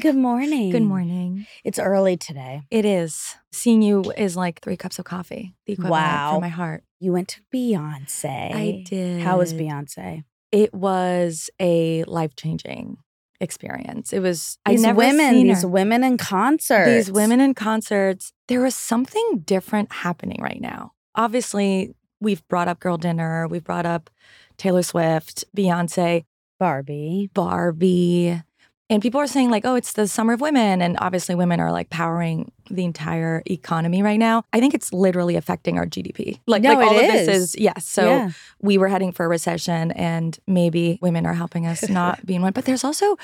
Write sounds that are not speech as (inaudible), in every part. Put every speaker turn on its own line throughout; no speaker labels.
Good morning.
Good morning.
It's early today.
It is. Seeing you is like three cups of coffee. The equivalent
Wow.
for my heart.
You went to Beyonce.
I did.
How was Beyonce?
It was a life changing experience. It was.
These
I never
women,
seen
these women in concerts.
These women in concerts. There was something different happening right now. Obviously, we've brought up Girl Dinner. We've brought up Taylor Swift, Beyonce.
Barbie.
Barbie. And people are saying, like, oh, it's the summer of women. And obviously, women are like powering the entire economy right now. I think it's literally affecting our GDP. Like,
No,
like all of this
is.
yes. So
Yeah.
we were heading for a recession, and maybe women are helping us (laughs) not be in one. But there's also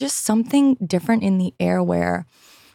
just something different in the air where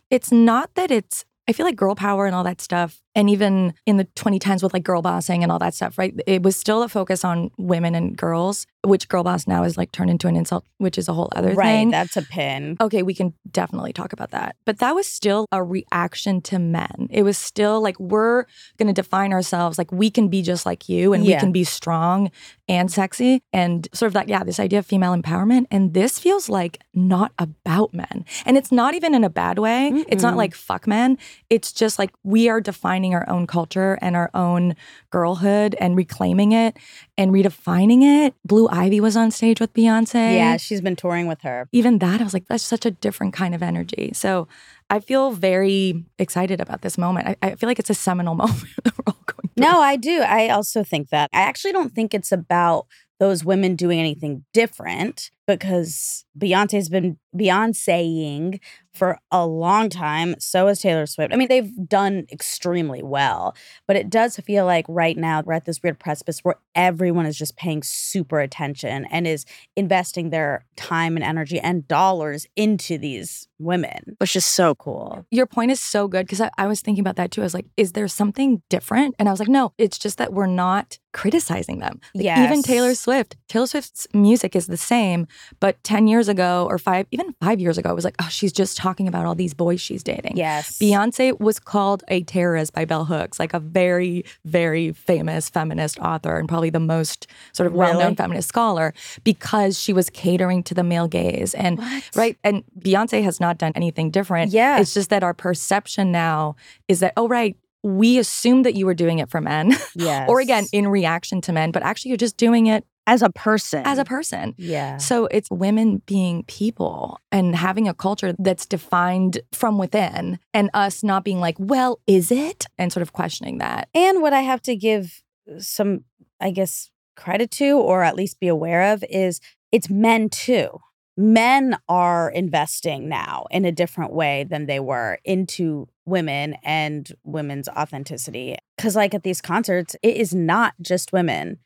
it's not that it's, I feel like girl power and all that stuff, and even in the 2010s with like girl bossing and all that stuff, right? It was still a focus on women and girls, which girl boss now is like turned into an insult, which is a whole other
right.
thing.
That's a pin.
Okay, we can definitely talk about that. But that was still a reaction to men. It was still like, we're going to define ourselves like we can be just like you and
Yeah.
we can be strong and sexy and sort of that, yeah, this idea of female empowerment. And this feels like not about men. And it's not even in a bad way. It's not like fuck men. It's just like we are defining our own culture and our own girlhood and reclaiming it and redefining it. Blue Ivy was on stage with Beyonce
Yeah, she's been touring with her.
even that, I was like, that's such a different kind of energy. So I feel very excited about this moment. I, I feel like it's a seminal (laughs) moment that we're all going through.
No, I do. I also think that. I actually don't think it's about those women doing anything different because Beyonce's been Beyonceing for a long time. So has Taylor Swift. I mean, they've done extremely well, but it does feel like right now we're at this weird precipice where everyone is just paying super attention and is investing their time and energy and dollars into these women, which is so cool.
Your point is so good because I, I was thinking about that too. I was like, is there something different? And I was like, no, it's just that we're not criticizing them. Like, Even Taylor Swift, Taylor Swift's music is the same, but 10 years ago or five, even five years ago, it was like, oh, she's just talking about all these boys she's dating.
Yes.
Beyonce was called a terrorist by Bell Hooks, like a very, very famous feminist author and probably the most sort of well known
Really?
feminist scholar because she was catering to the male gaze. And right. And Beyonce has not done anything different.
Yeah.
It's just that our perception now is that, oh, right. We assumed that you were doing it for men, (laughs)
Yes.
or again, in reaction to men, but actually you're just doing it
as a person.
as a person.
Yeah.
So it's women being people and having a culture that's defined from within and us not being like, well, is it? And sort of questioning that.
And what I have to give some, I guess, credit to, or at least be aware of, is it's men too. Men are investing now in a different way than they were into women and women's authenticity. Because, like at these concerts, it is not just women,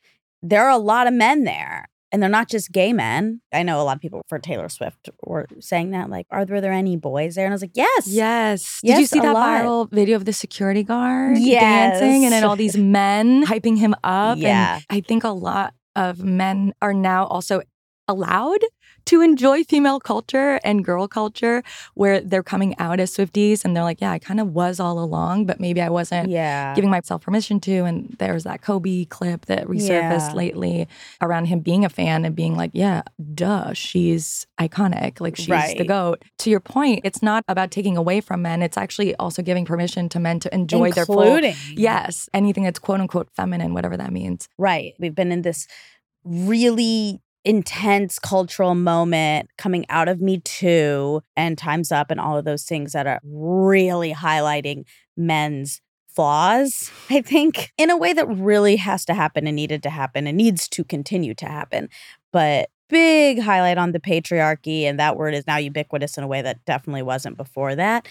there are a lot of men there. And they're not just gay men. I know a lot of people for Taylor Swift were saying that, like, are there, there any boys there? And I was like, yes.
Yes. Did you see that
lot.
viral video of the security guard
Yes.
dancing and then all these men (laughs) hyping him up?
Yeah.
And I think a lot of men are now also allowed to enjoy female culture and girl culture where they're coming out as Swifties and they're like, yeah, I kind of was all along, but maybe I wasn't
Yeah.
giving myself permission to. And there's that Kobe clip that resurfaced
Yeah.
lately around him being a fan and being like, yeah, duh, she's iconic. Like she's the GOAT. To your point, it's not about taking away from men. It's actually also giving permission to men to enjoy their full.
Including.
Yes. Anything that's quote unquote feminine, whatever that means.
Right. We've been in this really intense cultural moment coming out of Me Too and Time's Up and all of those things that are really highlighting men's flaws, (laughs) I think, in a way that really has to happen and needed to happen and needs to continue to happen. But big highlight on the patriarchy, and that word is now ubiquitous in a way that definitely wasn't before that.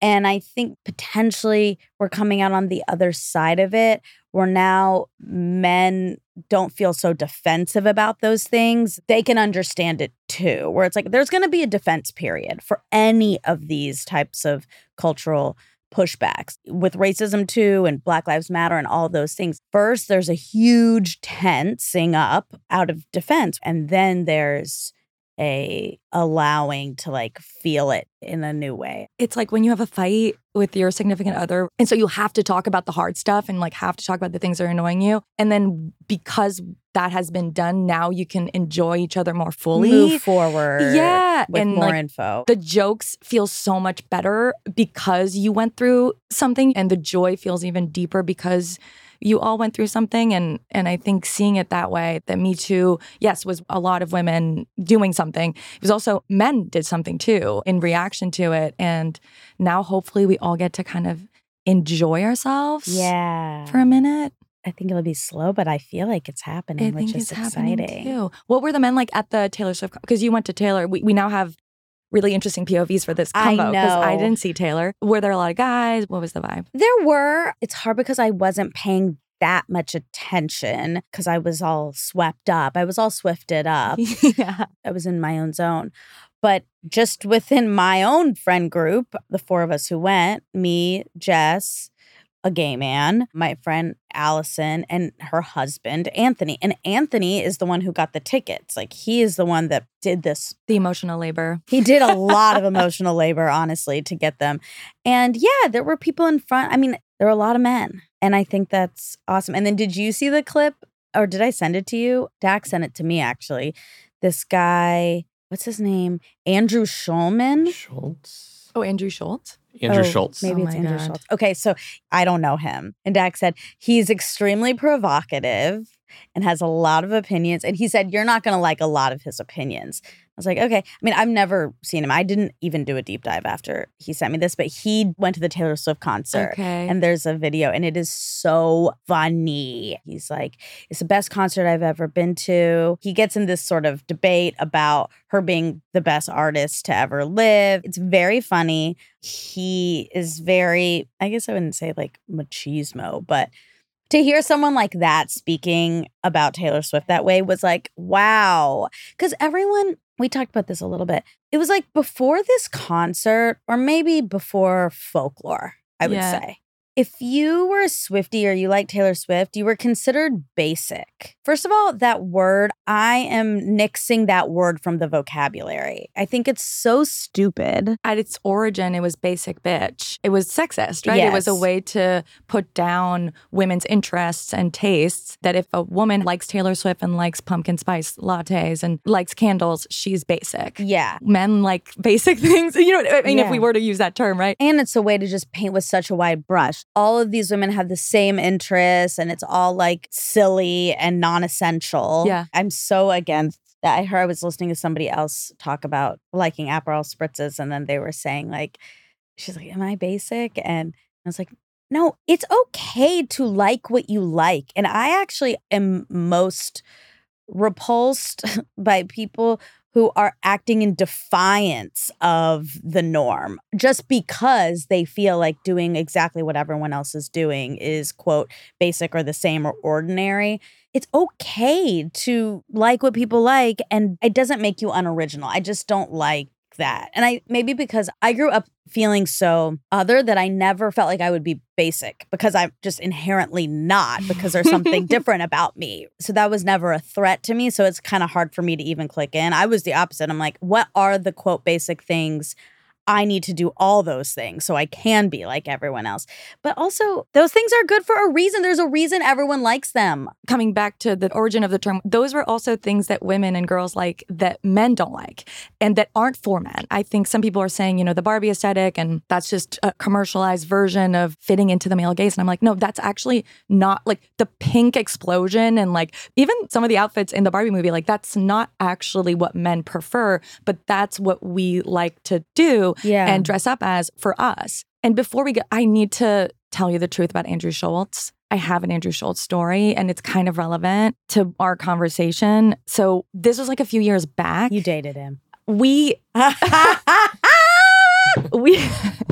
And I think potentially we're coming out on the other side of it where now men don't feel so defensive about those things. They can understand it too, where it's like there's going to be a defense period for any of these types of cultural pushbacks with racism too and Black Lives Matter and all those things. First, there's a huge tensing up out of defense, and then there's a allowing to like feel it in a new way.
It's like when you have a fight with your significant other. And so you have to talk about the hard stuff and like have to talk about the things that are annoying you. And then because that has been done, now you can enjoy each other more fully.
Move forward.
Yeah.
With
and
more
like
info.
the jokes feel so much better because you went through something and the joy feels even deeper because you all went through something and and I think seeing it that way that me too yes was a lot of women doing something it was also men did something too in reaction to it and now hopefully we all get to kind of enjoy ourselves
yeah.
for a minute
I think it'll be slow, but I feel like it's happening,
I
which is
it's happening
exciting.
too what were the men like at the Taylor Swift because you went to Taylor we, we now have really interesting POVs for this
I
combo because I
know.
didn't see Taylor were there a lot of guys what was the vibe
There were. It's hard because I wasn't paying that much attention because I was all swept up. I was all swifted (laughs) up.
yeah.
I was in my own zone. But just within my own friend group, the four of us who went, me, Jess, a gay man, my friend Allison, and her husband, Anthony. And Anthony is the one who got the tickets. Like he is the one that did this
The emotional labor.
he did a lot of (laughs) emotional labor, honestly, to get them. And yeah, there were people in front. I mean, there were a lot of men. And I think that's awesome. And then did you see the clip or did I send it to you? Dax sent it to me, actually. This guy, what's his name? Andrew Schulman.
Schultz.
Oh, Andrew Schultz.
Andrew
Oh,
Schultz.
Maybe
Oh
it's Andrew
God.
Schultz. Okay, so I don't know him. And Dax said he's extremely provocative and has a lot of opinions. And he said, You're not going to like a lot of his opinions. I was like, Okay. I mean, I've never seen him. I didn't even do a deep dive after he sent me this, but he went to the Taylor Swift concert.
Okay.
And there's a video, and it is so funny. He's like, It's the best concert I've ever been to. He gets in this sort of debate about her being the best artist to ever live. It's very funny. He is very, I guess I wouldn't say like machismo, but to hear someone like that speaking about Taylor Swift that way was like, wow. Because everyone, we talked about this a little bit. It was like before this concert, or maybe before folklore, I would
Yeah.
say. If you were a Swifty or you like Taylor Swift, you were considered basic. First of all, that word, I am nixing that word from the vocabulary. I think it's so stupid.
At its origin, it was basic bitch. It was sexist, right? It was a way to put down women's interests and tastes. That if a woman likes Taylor Swift and likes pumpkin spice lattes and likes candles, she's basic.
Yeah.
Men like basic (laughs) things. You know, I mean, if we were to use that term, right?
And it's a way to just paint with such a wide brush. All of these women have the same interests and it's all like silly and non essential.
Yeah.
I'm so against that. I heard I was listening to somebody else talk about liking Aperol spritzes and then they were saying, like, she's like, Am I basic? And I was like, no, it's okay to like what you like. And I actually am most repulsed (laughs) by people who are acting in defiance of the norm just because they feel like doing exactly what everyone else is doing is quote basic or the same or ordinary it's okay to like what people like and it doesn't make you unoriginal. I just don't like that. And i maybe because i grew up feeling so other that i never felt like i would be basic because i'm just inherently not because there's something (laughs) different about me. So that was never a threat to me. So it's kind of hard for me to even click in. I was the opposite. I'm like what are the quote basic things I need to do all those things so I can be like everyone else. But also, those things are good for a reason. There's a reason everyone likes them.
coming back to the origin of the term, those were also things that women and girls like that men don't like and that aren't for men. I think some people are saying, you know, the Barbie aesthetic and that's just a commercialized version of fitting into the male gaze. And I'm like, no, that's actually not like the pink explosion and like even some of the outfits in the Barbie movie, like that's not actually what men prefer, but that's what we like to do
Yeah.
and dress up as for us. And before we go, I need to tell you the truth about Andrew Schultz. I have an Andrew Schultz story and it's kind of relevant to our conversation. So this was like a few years back.
you dated him.
we (laughs) (laughs) we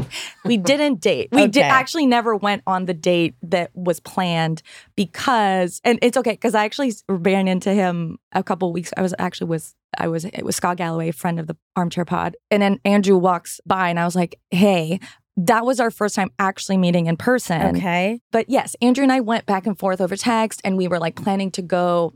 (laughs) we didn't date. We did actually never went on the date that was planned because and it's okay because I actually ran into him a couple weeks. I was actually with I was it was Scott Galloway, friend of the Armchair Pod, and then Andrew walks by and I was like, "Hey." That was our first time actually meeting in person.
okay.
But yes, Andrew and I went back and forth over text and we were like planning to go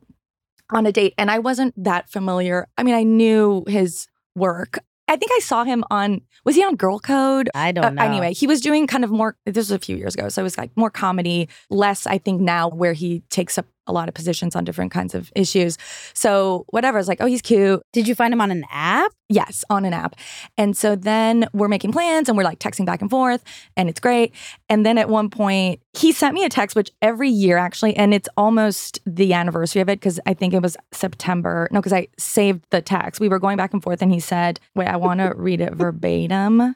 on a date, and I wasn't that familiar. I mean, I knew his work. I think I saw him on, was he on Girl Code?
I don't
Uh,
know.
anyway, he was doing kind of more, this was a few years ago. So it was like more comedy, less, I think, now where he takes up a lot of positions on different kinds of issues. So whatever, I was like, oh, he's cute.
Did you find him on an app?
Yes, on an app. And so then we're making plans and we're like texting back and forth and it's great. And then at one point, he sent me a text, which every year actually, and it's almost the anniversary of it because I think it was September. No, because I saved the text. We were going back and forth and he said, wait, I want to read it verbatim.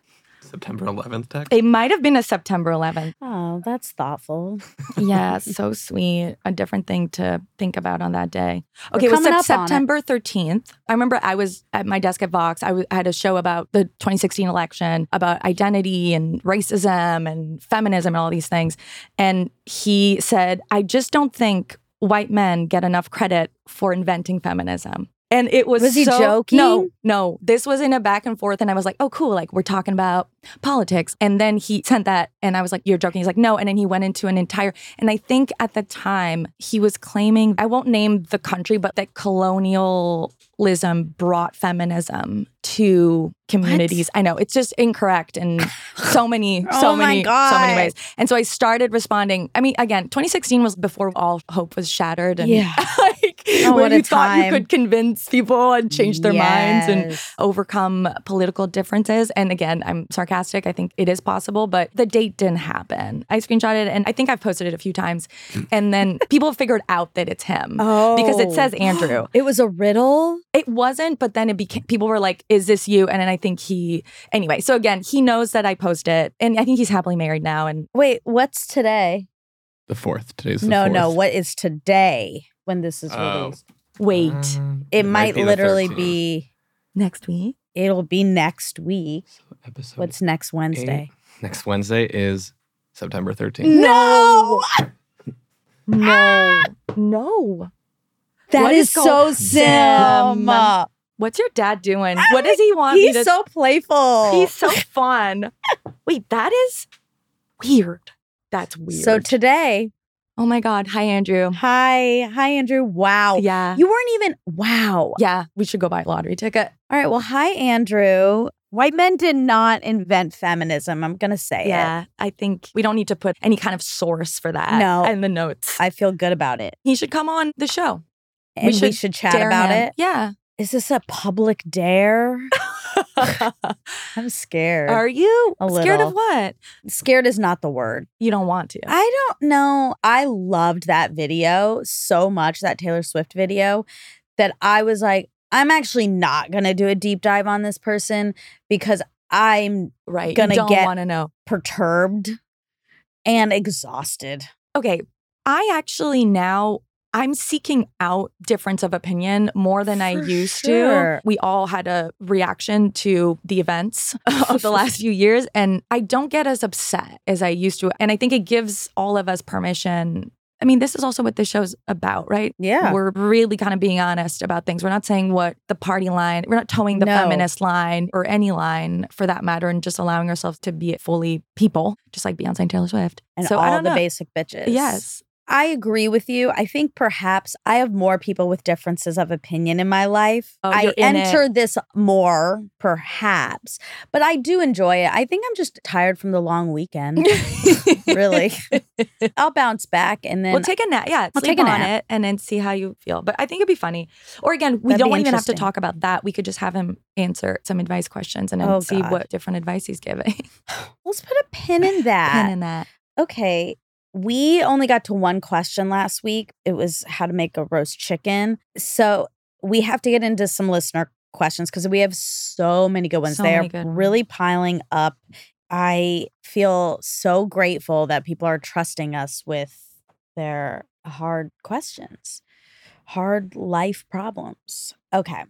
September 11th text.
It might have been a September 11th.
Oh, that's thoughtful. (laughs)
Yeah, so sweet. A different thing to think about on that day. Okay,
We're
it was
coming
Sep-
it.
September 13th. I remember I was at my desk at Vox. I w- I had a show about the 2016 election, about identity and racism and feminism and all these things. And he said, I just don't think white men get enough credit for inventing feminism. And it was
Was he
so-
joking?
No, no. This was in a back and forth, and I was like, "Oh, cool! Like we're talking about politics." And then he (laughs) sent that, and I was like, "You're joking?" He's like, "No." And then he went into an entire, and I think at the time he was claiming, I won't name the country, but that colonialism brought feminism to communities. I know it's just incorrect in (laughs) so many, so
Oh
many, so many ways. And so I started responding. I mean, again, 2016 was before all hope was shattered, and
Yeah. (laughs)
like
Oh, what
you
a
thought you could convince people and change their minds and overcome political differences. And again, I'm sarcastic. I think it is possible, but the date didn't happen. I screenshotted it and I think I've posted it a few times. (clears throat) And then people figured out that it's him because it
Oh.
says Andrew. (gasps)
It was a riddle.
It wasn't, but then it became people were like, "Is this you?" And then I think he anyway. So again, he knows that I post it, and I think he's happily married now. And
Wait, what's today?
The 4th. Today's the
no,
4th.
no. What is today when this is
Oh.
released?
wait,
Um,
It, might,
be
literally be.
next week.
It'll be next week.
Episode.
What's next Wednesday?
next Wednesday is September 13th.
No, (laughs)
No, no.
that
What
is
is
so sim.
Sim. What's your dad doing? What does he want me
He's
to?
so playful.
he's so fun. (laughs) Wait, that is weird. That's weird.
so today.
oh my god. Hi, Andrew.
Hi, hi, Andrew. Wow,
Yeah.
you weren't even. Wow.
Yeah. We should go buy a lottery ticket.
All right. Well, hi, Andrew. White men did not invent feminism. I'm gonna say it.
Yeah. I think we don't need to put any kind of source for that.
No.
In the notes.
I feel good about it.
he should come on the show.
And we should,
should
chat about
him.
it.
Yeah.
Is this a public dare? (laughs) I'm scared.
Are you
A
scared
little.
of what?
scared is not the word.
You don't want to.
I don't know. I loved that video so much, that Taylor Swift video, that I was like, I'm actually not going to do a deep dive on this person because I'm
right.
gonna
you don't
get-
want to know.
perturbed and exhausted.
Okay. I actually now I'm seeking out difference of opinion more than I
For
used
sure.
to. We all had a reaction to the events (laughs) of the last (laughs) few years and I don't get as upset as I used to. And I think it gives all of us permission. I mean, this is also what this show's about, right?
Yeah.
We're really kind of being honest about things. We're not saying what the party line, we're not toeing the
No.
feminist line or any line for that matter, and just allowing ourselves to be fully people, just like Beyonce and Taylor Swift.
and
so
all the
know.
basic bitches.
Yes.
I agree with you. I think perhaps I have more people with differences of opinion in my life.
Oh,
I
you're it.
enter this more, perhaps, but I do enjoy it. I think I'm just tired from the long weekend. really. (laughs) I'll bounce back and then
We'll take a nap. Yeah,
I'll
sleep
take a
on it and then see how you feel. But I think it'd be funny. Or again, we
That'd
don't even have to talk about that. We could just have him answer some advice questions and then
Oh,
see
God.
what different advice he's giving.
let's put a pin in (laughs) that.
Pin in that.
Okay. We only got to one question last week. It was how to make a roast chicken. So we have to get into some listener questions because we have so many good ones.
So
they are really piling up. I feel so grateful that people are trusting us with their hard questions, hard life problems. Okay.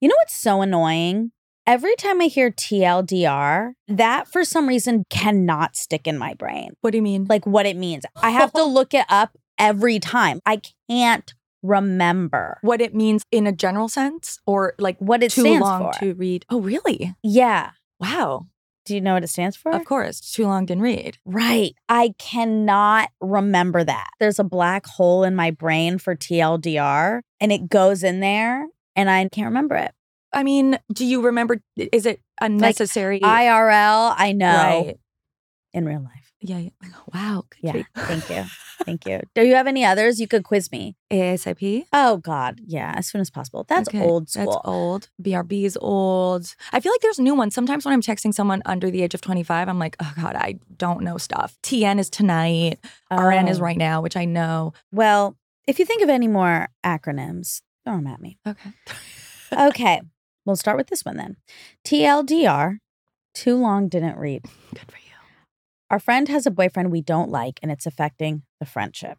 You know what's so annoying? Every time I hear TLDR, that for some reason cannot stick in my brain
What do you mean?
like what it means. I have to (laughs) look it up every time. I can't remember
what it means in a general sense or like
what it
too
stands
long
for.
to read. Oh, really?
yeah.
Wow.
Do you know what it stands for?
Of course, too long didn't read.
Right. I cannot remember that. There's a black hole in my brain for TLDR and it goes in there and I can't remember it.
I mean, do you remember? Is it unnecessary?
IRL, I know.
Right.
In real life.
Yeah. yeah. (laughs) Wow. good
Yeah.
job.
Thank you. (laughs) Thank you. Do you have any others? You could quiz me.
ASAP.
Oh God. Yeah. As soon as possible. That's
Okay,
old school.
That's old. BRB is old. I feel like there's new ones. Sometimes when I'm texting someone under the age of 25, I'm like, oh God, I don't know stuff. TN is tonight. RN is
Oh.
right now, which I know.
Well, if you think of any more acronyms, throw them at me.
Okay. (laughs)
Okay. We'll start with this one then. TLDR, too long didn't read.
Good for you.
Our friend has a boyfriend we don't like, and it's affecting the friendship.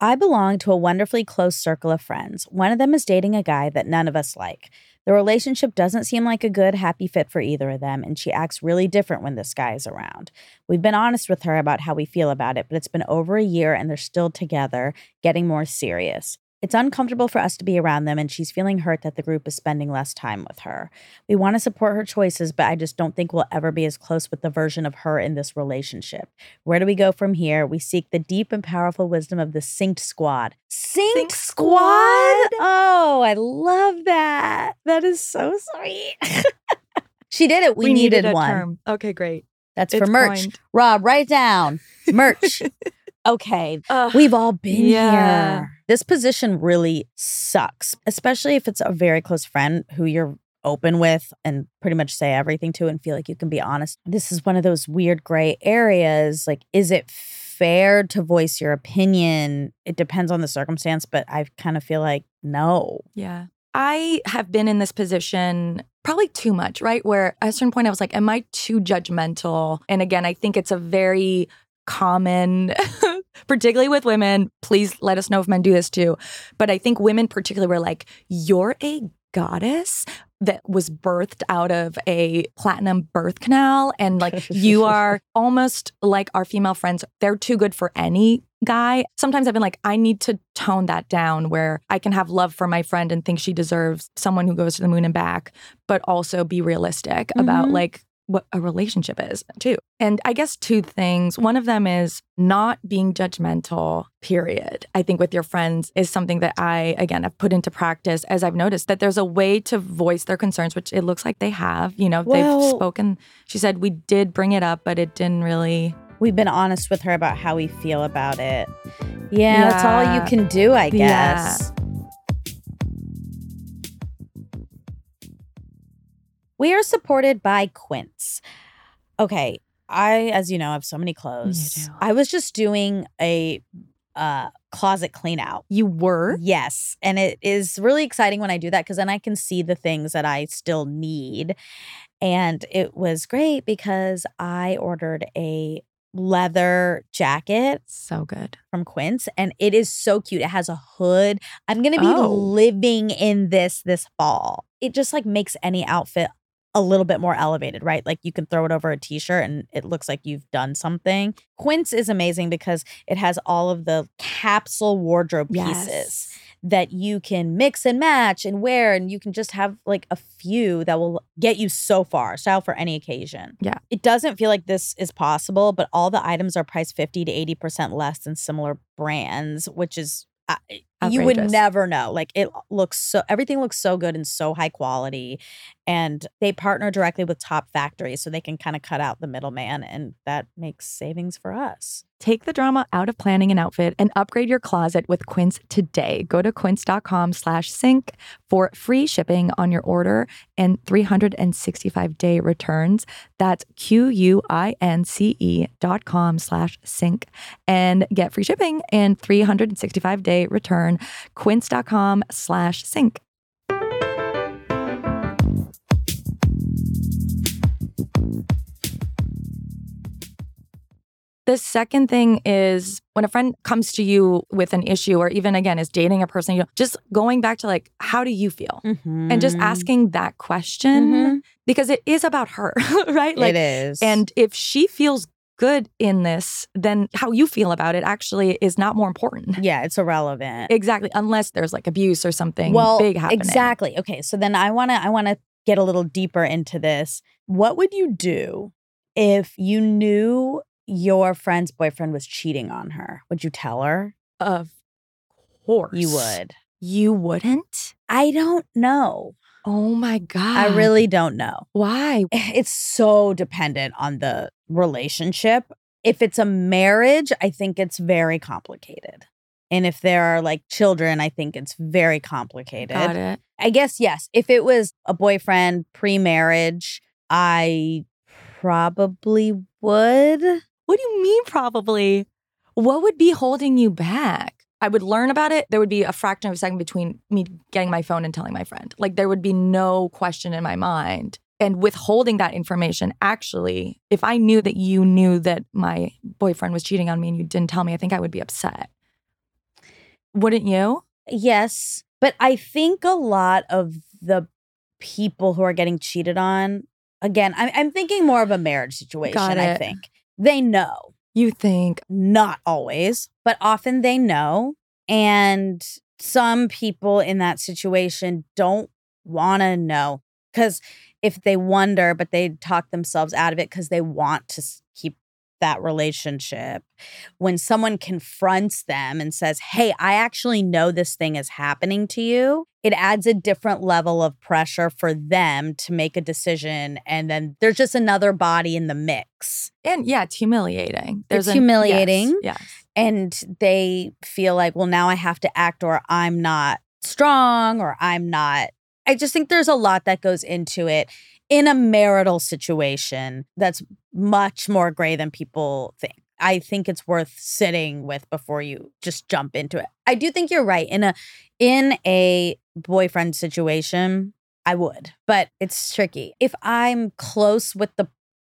I belong to a wonderfully close circle of friends. One of them is dating a guy that none of us like. The relationship doesn't seem like a good, happy fit for either of them, and she acts really different when this guy is around. We've been honest with her about how we feel about it, but it's been over a year and they're still together, getting more serious. It's uncomfortable for us to be around them, and she's feeling hurt that the group is spending less time with her. We want to support her choices, but I just don't think we'll ever be as close with the version of her in this relationship. Where do we go from here? We seek the deep and powerful wisdom of the Synced Squad. Synced,
Synced
Squad?
Squad?
Oh, I love that. That is so sweet. (laughs) she did it. We, needed,
a
one.
term. Okay, great.
That's for merch.
coined.
Rob, write down merch. (laughs) okay.
Ugh.
We've all been
Yeah.
here. This position really sucks, especially if it's a very close friend who you're open with and pretty much say everything to and feel like you can be honest. This is one of those weird gray areas. Like, is it fair to voice your opinion? It depends on the circumstance, but I kind of feel like no.
Yeah. I have been in this position probably too much, right? Where at a certain point I was like, am I too judgmental? And again, I think it's a very common, (laughs) particularly with women. Please let us know if men do this too. But I think women, particularly, were like, you're a goddess that was birthed out of a platinum birth canal. And like, (laughs) you are almost like our female friends. They're too good for any guy. Sometimes I've been like, I need to tone that down where I can have love for my friend and think she deserves someone who goes to the moon and back, but also be realistic about
Mhm.
like what a relationship is too. And I guess two things. One of them is not being judgmental, period. I think with your friends is something that I, again, have put into practice as I've noticed that there's a way to voice their concerns, which it looks like they have. You know,
Well-
they've spoken. She said, We did bring it up, but it didn't really.
We've been honest with her about how we feel about it. Yeah, that's all you can do, I
Yeah.
We are supported by Quince. Okay, I, as you know, have so many clothes. I was just doing a uh, closet clean out.
You were?
Yes. And it is really exciting when I do that because then I can see the things that I still need. And it was great because I ordered a leather jacket
So good.
from Quince and it is so cute. It has a hood. I'm going to be
Oh.
living in this this fall. It just like makes any outfit a little bit more elevated, right? Like you can throw it over a t-shirt and it looks like you've done something. Quince is amazing because it has all of the capsule wardrobe pieces that you can mix and match and wear and you can just have like a few that will get you so far style for any occasion
Yeah.
it doesn't feel like this is possible but all the items are priced 50 to 80% less than similar brands which is uh, you would never know like it looks so everything looks so good and so high quality and they partner directly with top factories so they can kind of cut out the middleman and that makes savings for us
Take the drama out of planning an outfit and upgrade your closet with Quince today. Go to quince.com slash sync for free shipping on your order and 365 day returns. That's Q-U-I-N-C-E dot com slash sync and get free shipping and 365 day return. Quince.com slash sync. The second thing is when a friend comes to you with an issue or even again is dating a person, you know, just going back to like, how do you feel? And just asking that question
Mhm.
because it is about her, (laughs) right?
it is
and if she feels good in this, then how you feel about it actually is not more important.
yeah it's irrelevant
Exactly, unless there's like abuse or something
well
big happening.
exactly okay so then i want to i want to get a little deeper into this. What would you do if you knew your friend's boyfriend was cheating on her? Would you tell her?
Of course.
You would.
You wouldn't?
I don't know.
Oh my God.
I really don't know.
Why?
Eh, it's so dependent on the relationship. If it's a marriage, I think it's very complicated. And if there are like children, I think it's very complicated.
Got it.
I guess, yes. If it was a boyfriend pre marriage, I probably would.
What do you mean, probably? What would be holding you back? I would learn about it. There would be a fraction of a second between me getting my phone and telling my friend. Like, there would be no question in my mind. And withholding that information, actually, if I knew that you knew that my boyfriend was cheating on me and you didn't tell me, I think I would be upset. Wouldn't you?
Yes. But I think a lot of the people who are getting cheated on, again, I'm, I'm thinking more of a marriage situation, I think. They know.
You think,
Not always, but often they know. And some people in that situation don't want to know because if they wonder, but they talk themselves out of it because they want to keep that relationship. When someone confronts them and says, Hey, I actually know this thing is happening to you, it adds a different level of pressure for them to make a decision. And then there's just another body in the mix.
and yeah, it's humiliating.
It's
an-
humiliating.
Yes. yes.
and they feel like, well, now I have to act or I'm not strong or I'm not. I just think there's a lot that goes into it in a marital situation that's much more gray than people think. I think it's worth sitting with before you just jump into it. I do think you're right. In a in a boyfriend situation, I would, but it's tricky. If I'm close with the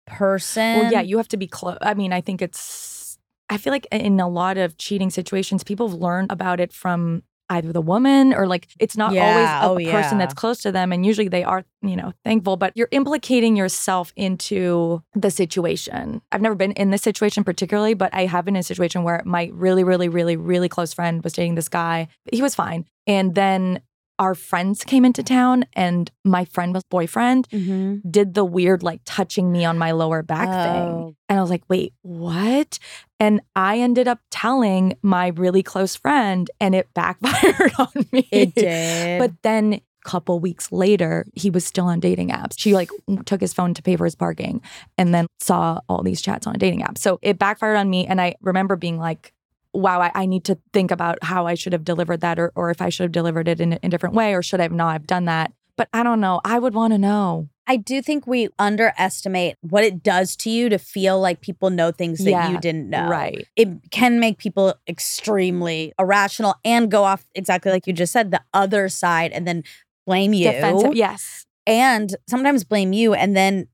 person,
Well, yeah, you have to be close. I mean, I think it's, I feel like in a lot of cheating situations, people have learned about it from either the woman or like it's not
Yeah, oh,
always a person
yeah.
that's close to them. And usually they are, you know, thankful, but you're implicating yourself into the situation. I've never been in this situation particularly, but I have been in a situation where my really, really, really, really close friend was dating this guy. He was fine. And then our friends came into town and my friend was boyfriend
Mhm.
did the weird like touching me on my lower back
Oh.
thing. And I was like, wait, what? And I ended up telling my really close friend and it (laughs) backfired (laughs) on me.
It did.
But then a couple weeks later, he was still on dating apps. She like took his phone to pay for his parking and then saw all these chats on a dating app. So it backfired on me. And I remember being like, wow, I, I need to think about how I should have delivered that or, or if I should have delivered it in a, in a different way or should I have not have done that. But I don't know. I would want to know.
I do think we underestimate what it does to you to feel like people know things that
Yeah,
you didn't know.
Right.
It can make people extremely irrational and go off exactly like you just said, the other side, and then blame you.
Defensive. Yes.
And sometimes blame you and then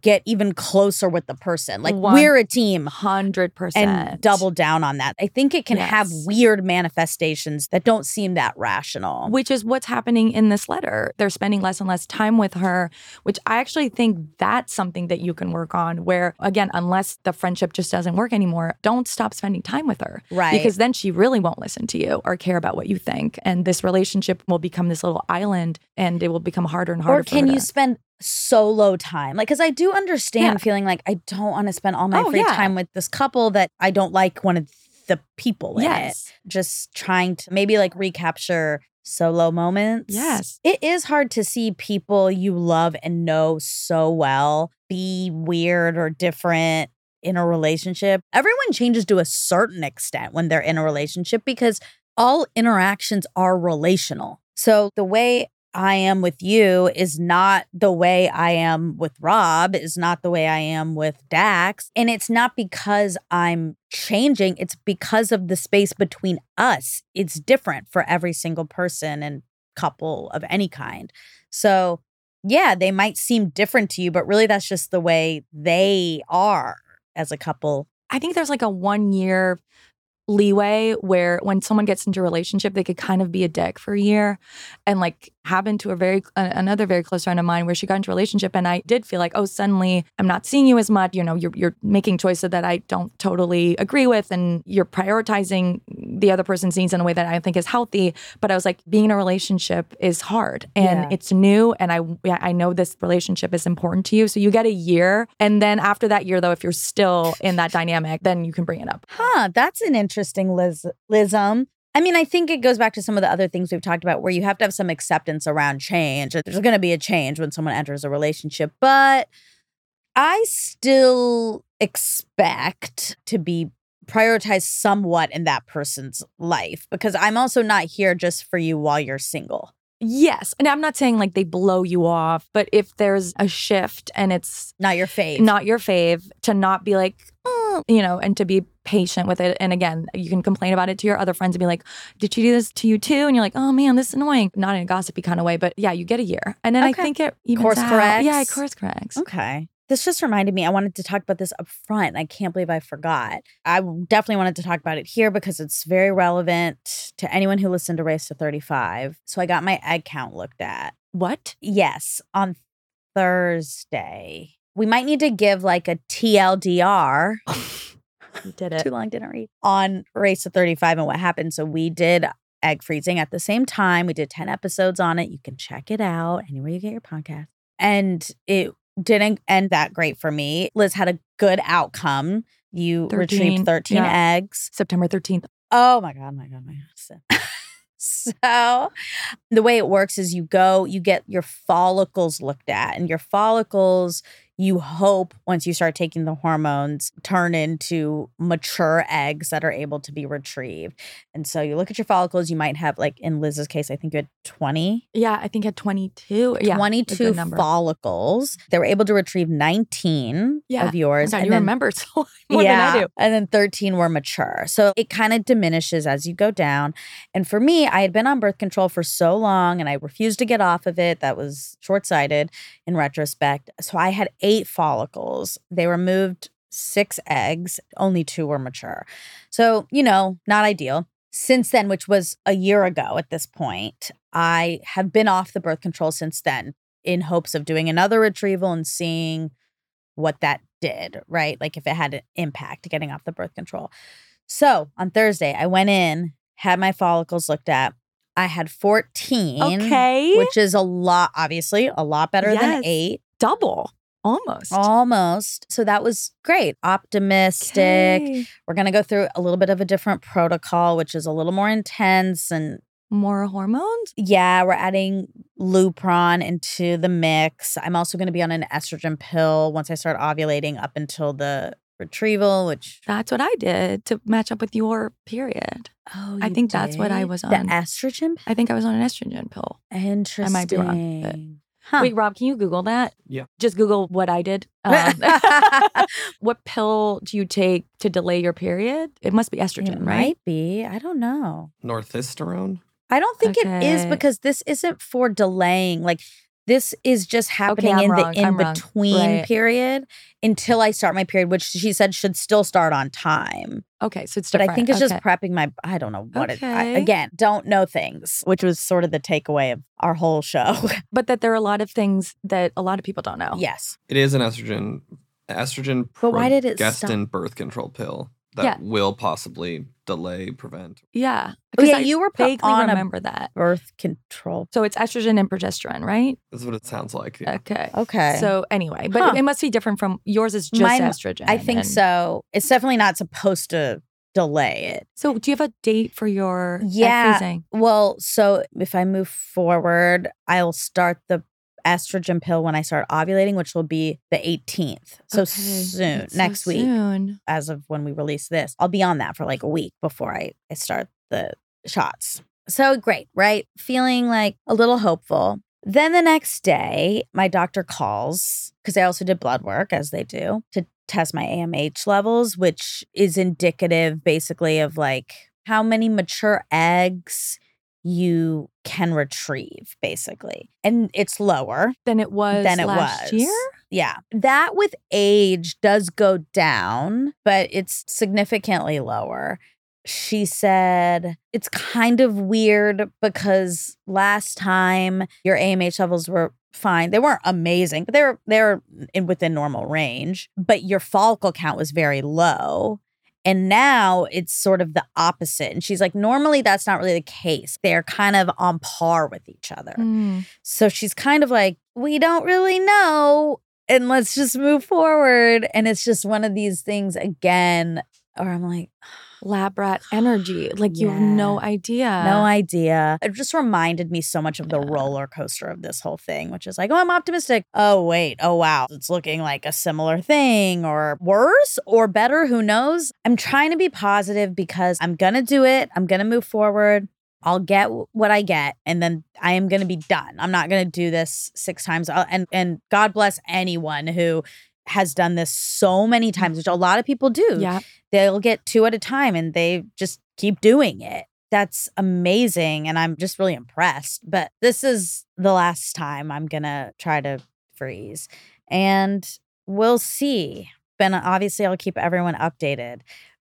get even closer with the person. Like
One
we're a team.
Hundred percent.
And double down on that. I think it can have weird manifestations that don't seem that rational.
Which is what's happening in this letter. They're spending less and less time with her, which I actually think that's something that you can work on. Where, again, unless the friendship just doesn't work anymore, don't stop spending time with her.
Right.
Because then she really won't listen to you or care about what you think. And this relationship will become this little island and it will become harder and harder
or can you
to-
spend solo time like because i do understand
Yeah.
feeling like i don't want to spend all my
Oh,
free
yeah.
time with this couple that i don't like one of the people in it
Yes.
just trying to maybe like recapture solo moments
Yes.
it is hard to see people you love and know so well be weird or different in a relationship everyone changes to a certain extent when they're in a relationship because all interactions are relational so the way I am with you is not the way I am with Rob, is not the way I am with Dax. And it's not because I'm changing, it's because of the space between us. It's different for every single person and couple of any kind. So, yeah, they might seem different to you, but really that's just the way they are as a couple.
I think there's like a one year leeway where when someone gets into a relationship they could kind of be a dick for a year and like happened to a very another very close friend of mine where she got into a relationship and I did feel like oh suddenly I'm not seeing you as much you know you're you're making choices that I don't totally agree with and you're prioritizing the other person's needs in a way that I think is healthy. But I was like, being in a relationship is hard and
Yeah.
it's new. And I, I know this relationship is important to you. So you get a year. And then after that year, though, if you're still in that dynamic, then you can bring it up.
Huh, that's an interesting Liz Lism. I mean, I think it goes back to some of the other things we've talked about where you have to have some acceptance around change. There's going to be a change when someone enters a relationship, but I still expect to be prioritized somewhat in that person's life because I'm also not here just for you while you're single.
Yes. And I'm not saying like they blow you off, but if there's a shift and it's
Not your fave.
not your fave, to not be like, mm, "Oh," you know, and to be patient with it. And again, you can complain about it to your other friends and be like, did she do this to you too? And you're like, oh man, this is annoying. Not in a gossipy kind of way, but yeah, you get a year. And then
Okay.
I think it
Course
out.
corrects.
Yeah, it course corrects.
Okay. This just reminded me, I wanted to talk about this up front. I can't believe I forgot. I definitely wanted to talk about it here because it's very relevant to anyone who listened to Race to 35. So I got my egg count looked at.
What?
Yes, on Thursday. We might need to give like a TLDR. (laughs)
You did
Too long, didn't read. On Race to 35 and what happened. So we did egg freezing at the same time. We did 10 episodes on it. You can check it out anywhere you get your podcast. And it didn't end that great for me. Liz had a good outcome. You
13,
retrieved 13
yeah.
eggs.
September 13th.
Oh my God, my God, my God. (laughs) So the way it works is you go, you get your follicles looked at, and your follicles, you hope once you start taking the hormones, turn into mature eggs that are able to be retrieved. And so you look at your follicles, you might have, like in Liz's case, I think you had 20.
Yeah, I think at 22. Yeah.
22
good
follicles. They were able to retrieve 19
Yeah.
of yours.
God,
and
you
then-
remember (laughs) so more than I do.
and then 13 were mature. So it kind of diminishes as you go down. And for me, I had been on birth control for so long and I refused to get off of it. That was short sighted in retrospect. So I had eight follicles. They removed six eggs, only two were mature. So, you know, not ideal. Since then, which was a year ago at this point, I have been off the birth control since then in hopes of doing another retrieval and seeing what that did, right? Like if it had an impact getting off the birth control. So on Thursday, I went in, had my follicles looked at. I had 14,
Okay.
which is a lot, obviously, a lot better
Yes.
than eight,
Double. Almost.
almost. So that was great. Optimistic.
Okay.
We're going to go through a little bit of a different protocol, which is a little more intense and
More hormones?
yeah, we're adding Lupron into the mix. I'm also going to be on an estrogen pill once I start ovulating up until the retrieval, which
That's what I did to match up with your period.
oh,
I
you
think that's what I
did?
was
The
on.
estrogen.
I think I was on an estrogen pill.
Interesting.
might be wrong,
Huh.
Wait, Rob, can you Google that?
Yeah.
Just Google what I did. (laughs) Um, (laughs) what pill do you take to delay your period? It must be estrogen,
it
right?
might be. I don't know.
Norethisterone?
I don't think it is because this isn't for delaying. Like this is just happening
I'm
in
wrong.
the in
I'm
between
Right.
period until I start my period, which she said should still start on time.
Okay, so it's
But. I think it's just prepping my. I don't know what it. I, again, don't know things, which was sort of the takeaway of our whole show. (laughs)
but that there are a lot of things that a lot of people don't know.
yes,
It is an estrogen estrogen
But why did it
progestin birth control pill that
Yeah.
will possibly delay, prevent.
Yeah.
Oh,
'Cause
yeah, you were put
vaguely
on a
remember that.
birth control.
So it's estrogen and progesterone, right?
That's what it sounds like. yeah.
Okay.
Okay,
So anyway, but
Huh.
it must be different from yours is just
Mine-
estrogen.
I think
and-
so. It's definitely not supposed to delay it.
So do you have a date for your
Yeah.
freezing?
Well, so if I move forward, I'll start the estrogen pill when I start ovulating, which will be the 18th. So
Okay.
soon,
That's so
next week,
soon.
as of when we release this. I'll be on that for like a week before I, I start the shots. So great, right? Feeling like a little hopeful. Then the next day, my doctor calls because I also did blood work, as they do, to test my AMH levels, which is indicative basically of like how many mature eggs you can retrieve, basically. And it's lower
Than it was
than it
last
was.
year?
Yeah. That with age does go down, but it's significantly lower. She said it's kind of weird because last time your AMH levels were fine. They weren't amazing, but they were they were in within normal range, but your follicle count was very low. And now it's sort of the opposite. And she's like, normally that's not really the case. They're kind of on par with each other.
Mm.
So she's kind of like, we don't really know. And let's just move forward. And it's just one of these things again, or I'm like,
Lab rat energy. (gasps) Like you have no idea.
no idea. It just reminded me so much of the
Yeah.
roller coaster of this whole thing, which is like, oh, I'm optimistic. Oh, wait. Oh, wow. It's looking like a similar thing or worse or better. Who knows? I'm trying to be positive because I'm going to do it. I'm going to move forward. I'll get what I get and then I am going to be done. I'm not going to do this six times. And and God bless anyone who has done this so many times, which a lot of people do
Yeah.
they'll get two at a time and they just keep doing it. That's amazing. And I'm just really impressed. But this is the last time I'm going to try to freeze. And we'll see. But obviously, I'll keep everyone updated.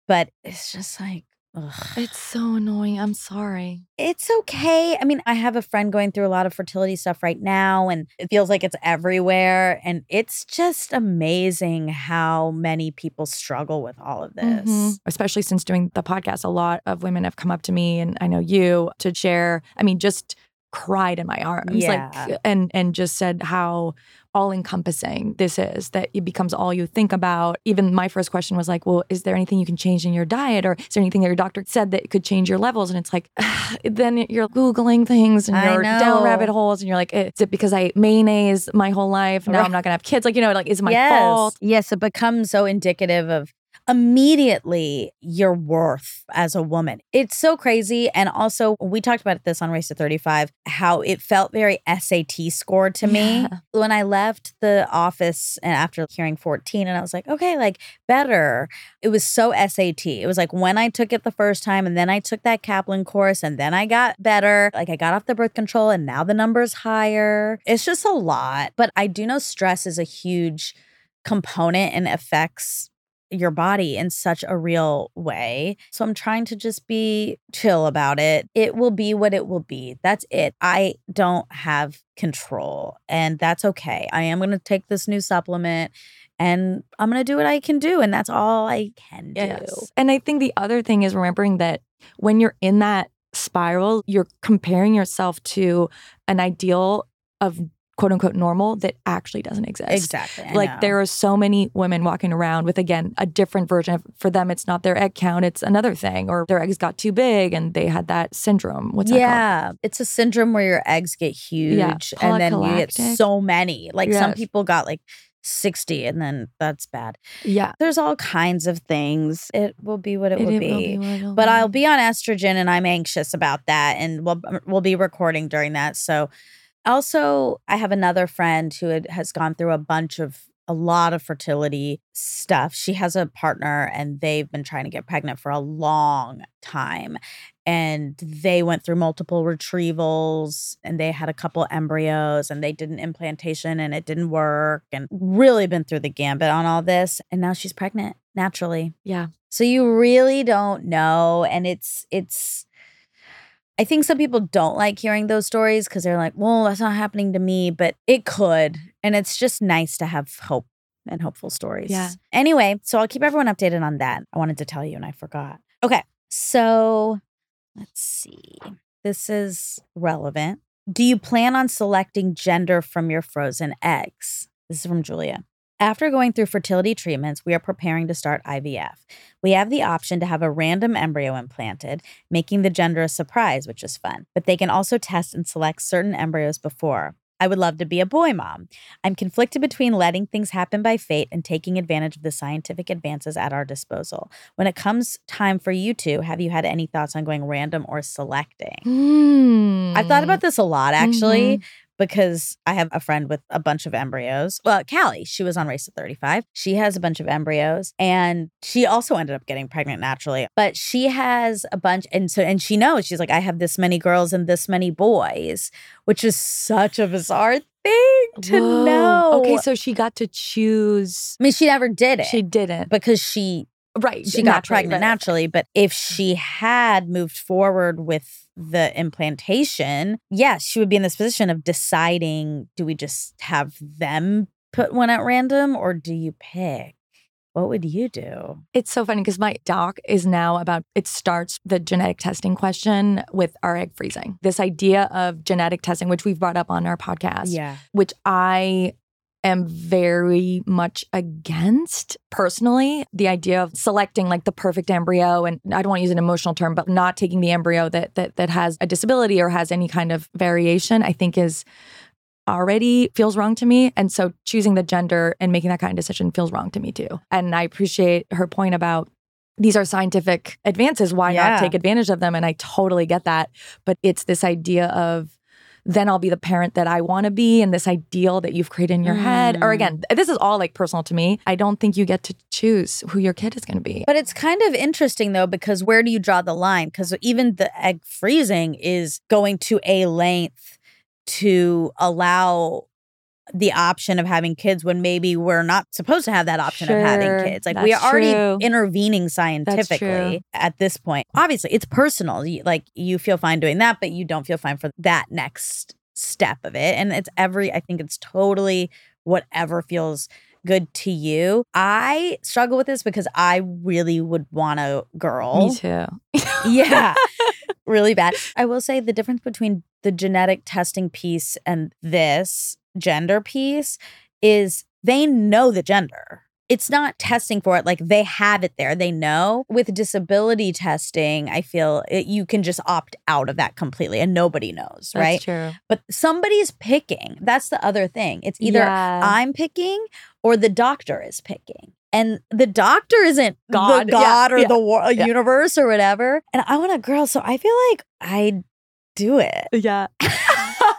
But it's just like, ugh.
It's so annoying. I'm sorry.
it's okay. I mean, I have a friend going through a lot of fertility stuff right now, and it feels like it's everywhere. And it's just amazing how many people struggle with all of this.
Mhm. Especially since doing the podcast, a lot of women have come up to me and I know you to share. I mean, just cried in my arms.
Yeah.
Like and and just said how all encompassing this is, that it becomes all you think about. Even my first question was like, well, is there anything you can change in your diet? Or is there anything that your doctor said that could change your levels? And it's like, (sighs) then you're Googling things and you're down rabbit holes and you're like, is it because I ate mayonnaise my whole life? Now
Right.
I'm not gonna have kids. Like, you know, like, is it my
yes.
fault?
Yes, it becomes so indicative of immediately your worth as a woman. It's so crazy. And also, we talked about this on Race to 35, how it felt very SAT scored to me
Yeah.
when I left the office and after hearing 14, and I was like, okay, like better. It was so SAT. It was like when I took it the first time, and then I took that Kaplan course, and then I got better. Like I got off the birth control, and now the number's higher. It's just a lot. But I do know stress is a huge component and affects your body in such a real way. So I'm trying to just be chill about it. It will be what it will be. That's it. I don't have control, and that's okay. I am going to take this new supplement and I'm going to do what I can do, and that's all I can do.
Yes. And I think the other thing is remembering that when you're in that spiral, you're comparing yourself to an ideal of quote unquote normal that actually doesn't exist.
Exactly. I
Like
know.
there are so many women walking around with again a different version of for them it's not their egg count it's another thing or their eggs got too big and they had that syndrome what's that
yeah, it's a syndrome where your eggs get huge and then you get so many. Like some people got like 60 and then that's bad.
yeah
There's all kinds of things. It will be what it, will be.
what it'll
But I'll be on estrogen and I'm anxious about that and we'll we'll be recording during that. So also I have another friend who had, has gone through a bunch of a lot of fertility stuff. She has a partner and they've been trying to get pregnant for a long time. And they went through multiple retrievals and they had a couple embryos and they did an implantation and it didn't work and really been through the gambit on all this. And now she's pregnant naturally.
yeah
So you really don't know and it's it's I think some people don't like hearing those stories cuz they're like, "Well, that's not happening to me," but it could. And it's just nice to have hope and hopeful stories.
Yeah.
Anyway, so I'll keep everyone updated on that. I wanted to tell you and I forgot. Okay. So, let's see. This is relevant. Do you plan on selecting gender from your frozen eggs? This is from Julia. After going through fertility treatments, we are preparing to start IVF. We have the option to have a random embryo implanted, making the gender a surprise, which is fun, but they can also test and select certain embryos before. I would love to be a boy mom. I'm conflicted between letting things happen by fate and taking advantage of the scientific advances at our disposal. When it comes time for you two, have you had any thoughts on going random or selecting? Hmm. I've thought about this a lot actually mm-hmm. Because I have a friend with a bunch of embryos. Well, Callie, she was on Race to 35. She has a bunch of embryos and she also ended up getting pregnant naturally. But she has a bunch and so and she knows she's like I have this many girls and this many boys, which is such a bizarre thing to
Whoa.
know.
okay so she got to choose
I mean, she never did it
she didn't
because she
right
she got pregnant
right,
naturally. But if mm-hmm. she had moved forward with the implantation, yes, she would be in this position of deciding do we just have them put one at random or do you pick? What would you do?
It's so funny because my doc is now about it starts the genetic testing question with our egg freezing. This idea of genetic testing, which we've brought up on our podcast,
Yeah.
which I am very much against personally. The idea of selecting like the perfect embryo, and I don't want to use an emotional term, but not taking the embryo that that that has a disability or has any kind of variation, I think is already feels wrong to me. And so choosing the gender and making that kind of decision feels wrong to me too. And I appreciate her point about these are scientific advances. Why
Yeah.
not take advantage of them? And I totally get that. But it's this idea of then I'll be the parent that I want to be and this ideal that you've created in your head. Or
Mm.
again, this is all like personal to me. I don't think you get to choose who your kid is going to be.
But it's kind of interesting though, because where do you draw the line? Because even the egg freezing is going to a length to allow the option of having kids when maybe we're not supposed to have that option of having kids. Like we are already
true.
intervening scientifically at this point. Obviously, it's personal. You- Like you feel fine doing that, but you don't feel fine for that next step of it. And it's every, I think it's totally whatever feels good to you. I struggle with this because I really would want a girl.
Me too. (laughs)
Yeah. Really bad. I will say the difference between the genetic testing piece and this gender piece is they know the gender. It's not testing for it like they have it there. They know. With disability testing, I feel it, you can just opt out of that completely and nobody knows,
That's
right?
true.
But somebody's picking. That's the other thing. It's either
Yeah.
I'm picking or the doctor is picking. And the doctor isn't
God,
the
yeah,
or
yeah,
the wor- uh,
yeah.
universe or whatever. And I want a girl, so I feel like I'd do it.
Uh, yeah. (laughs) (laughs)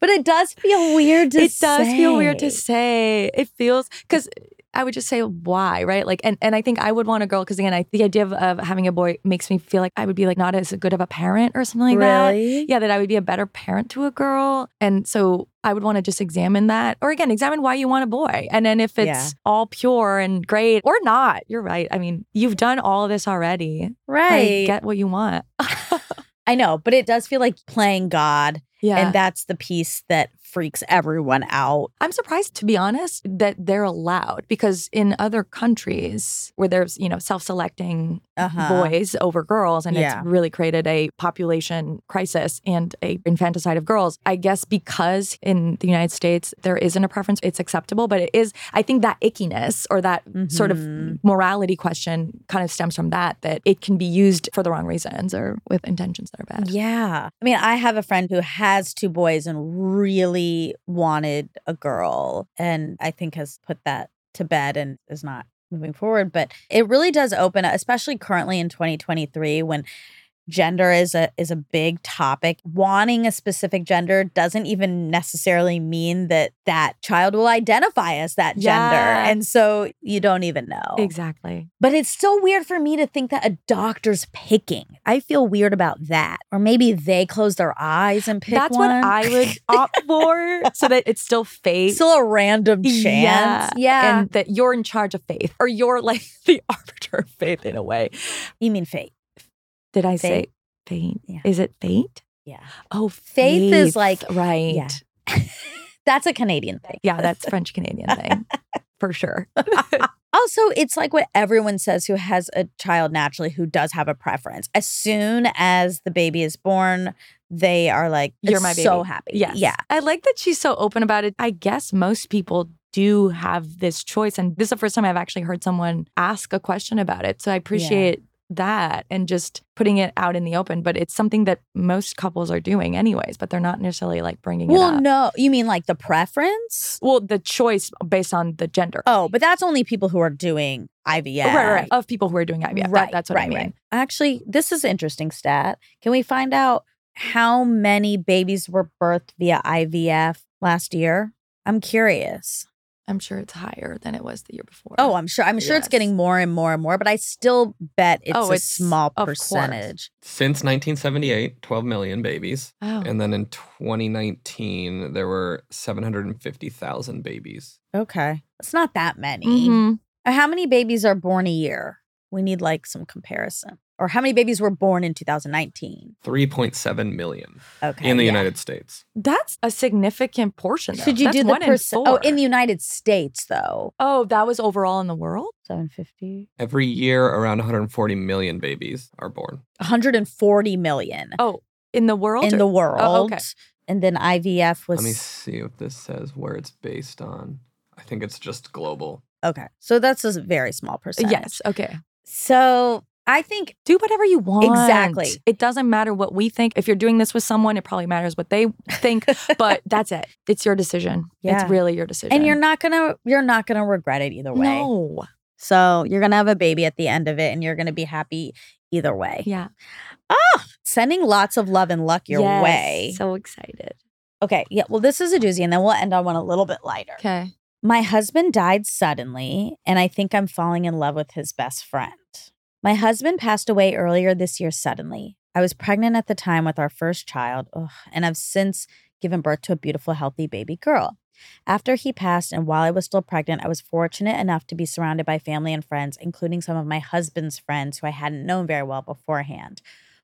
But it does feel weird to
it does feel weird to
say.
say. It feels because I would just say why, right? Like, and and I think I would want a girl because again, I the idea of, of having a boy makes me feel like I would be like not as good of a parent or something like that.
really?
Yeah, that I would be a better parent to a girl, and so I would want to just examine that, or again, examine why you want a boy, and then if it's
Yeah.
all pure and great or not, you're right. I mean, you've done all of this already.
Right.
Like, get what you want. (laughs)
I know, but it does feel like playing God.
yeah.
And that's the piece that freaks everyone out.
I'm surprised, to be honest, that they're allowed because in other countries where there's, you know, self selecting
Uh-huh.
boys over girls and
Yeah.
it's really created a population crisis and a infanticide of girls, I guess because in the United States there isn't a preference, it's acceptable. But it is, I think that ickiness or that sort of
Mhm.
morality question kind of stems from that, that it can be used for the wrong reasons or with intentions that are bad.
Yeah. I mean, I have a friend who has two boys and really wanted a girl, and I think has put that to bed and is not moving forward. But it really does open, up, especially currently in 2023 when gender is a is a big topic wanting a specific gender doesn't even necessarily mean that that child will identify as that gender
Yeah.
and so you don't even know
Exactly.
but it's still weird for me to think that a doctor's picking. I feel weird about that. Or maybe they close their eyes and pick
That's
one.
what I would opt (laughs) for so that it's still fate.
Still a random chance. Yeah.
And that you're in charge of faith or you're like (laughs) the arbiter of faith in a way.
you mean fate.
Did I say
Fate.
fate?
Yeah.
Is it fate?
Yeah.
Oh,
Faith is like-
right.
Yeah. (laughs) That's a Canadian thing.
Yeah, that's French Canadian thing for sure. (laughs)
Also, it's like what everyone says who has a child naturally who does have a preference. As soon as the baby is born, they are like,
You're my baby."
so happy.
Yes.
Yeah.
I like that she's so open about it. I guess most people do have this choice. And this is the first time I've actually heard someone ask a question about it. So I appreciate that and just putting it out in the open. But it's something that most couples are doing anyways, but they're not necessarily like bringing it
Well,
up.
no. You mean like the preference?
Well, the choice based on the gender.
Oh, but that's only people who are doing IVF.
Right, right, right. Of people who are doing IVF. That-
Right,
that's what
right,
I mean.
right. Actually, this is an interesting stat. Can we find out how many babies were birthed via IVF last year? I'm curious.
I'm sure it's higher than it was the year before.
Oh, I'm sure. I'm sure it's getting more and more and more, but I still bet it's
Oh,
a
it's-
small
of course.
percentage.
Since 1978, 12 million babies.
Oh.
And then in 2019, there were 750,000 babies.
Okay, it's not that many.
Mhm.
How many babies are born a year? We need like some comparison. Or how many babies were born in 2019?
3.7 million
Okay.
in the
yeah.
United States.
That's a significant portion. Though.
Should you
That's
do the
one in
percent? Oh,
four.
in the United States though.
Oh, that was overall in the world?
750.
Every year, around 140 million babies are born.
140 million
Oh, in the world?
in
or-
the world.
Oh, okay.
And then IVF was
Let me see if this says where it's based on. I think it's just global.
okay. So that's a very small percentage.
Yes. Okay.
So I think
Do whatever you want.
Exactly.
It doesn't matter what we think. If you're doing this with someone, it probably matters what they think, (laughs) but that's it. It's your decision.
Yeah.
It's really your decision.
and you're not gonna you're not gonna regret it either way.
No.
So you're gonna have a baby at the end of it and you're gonna be happy either way.
Yeah.
Oh, sending lots of love and luck your
Yes.
way.
So excited.
Okay. Yeah. Well, this is a doozy, and then we'll end on one a little bit lighter.
Okay.
My husband died suddenly, and I think I'm falling in love with his best friend. My husband passed away earlier this year suddenly. I was pregnant at the time with our first child, ugh, and I've since given birth to a beautiful, healthy baby girl. After he passed, and while I was still pregnant, I was fortunate enough to be surrounded by family and friends, including some of my husband's friends who I hadn't known very well beforehand.